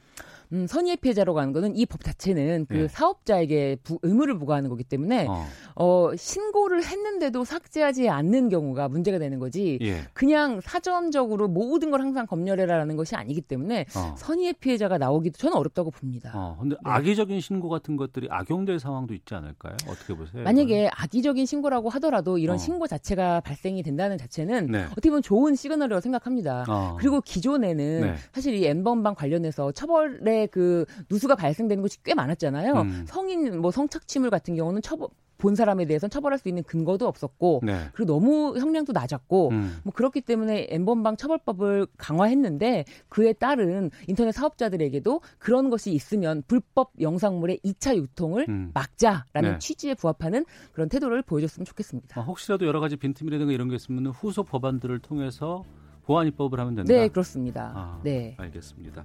음, 선의의 피해자라고 하는 거는 이 법 자체는 그 예. 사업자에게 부- 의무를 부과하는 거기 때문에 어. 어, 신고를 했는데도 삭제하지 않는 경우가 문제가 되는 거지. 예. 그냥 사전적으로 모든 걸 항상 검열해라라는 것이 아니기 때문에 어. 선의의 피해자가 나오기도 저는 어렵다고 봅니다. 어, 근데 네. 악의적인 신고 같은 것들이 악용될 상황도 있지 않을까요? 어떻게 보세요? 만약에 악의적인 신고라고 하더라도 이런 어. 신고 자체가 발생이 된다는 자체는 네. 어떻게 보면 좋은 시그널이라고 생각합니다. 어. 그리고 기존에는 네. 사실 이 엠번방 관련해서 처벌 의그 누수가 발생되는 것이 꽤 많았잖아요. 음. 성인 뭐 성착취물 같은 경우는 처벌 본 사람에 대해서는 처벌할 수 있는 근거도 없었고 네. 그리고 너무 형량도 낮았고 음. 뭐 그렇기 때문에 엠번방 처벌법을 강화했는데 그에 따른 인터넷 사업자들에게도 그런 것이 있으면 불법 영상물의 2차 유통을 음. 막자라는 네. 취지에 부합하는 그런 태도를 보여줬으면 좋겠습니다. 어, 혹시라도 여러 가지 빈틈이라든가 이런 게 있으면 후속 법안들을 통해서 보안 입법을 하면 된다. 네, 그렇습니다. 아, 네. 알겠습니다.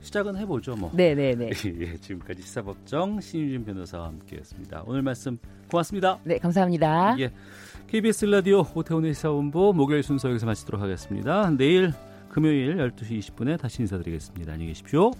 시작은 해보죠, 뭐. 네, 네, 네. 예, 지금까지 시사법정 신유진 변호사와 함께했습니다. 오늘 말씀 고맙습니다. 네, 감사합니다. 예, KBS 라디오 오태훈의 시사본부 목요일 순서 여기서 마치도록 하겠습니다. 내일 금요일 12시 20분에 다시 인사드리겠습니다. 안녕히 계십시오.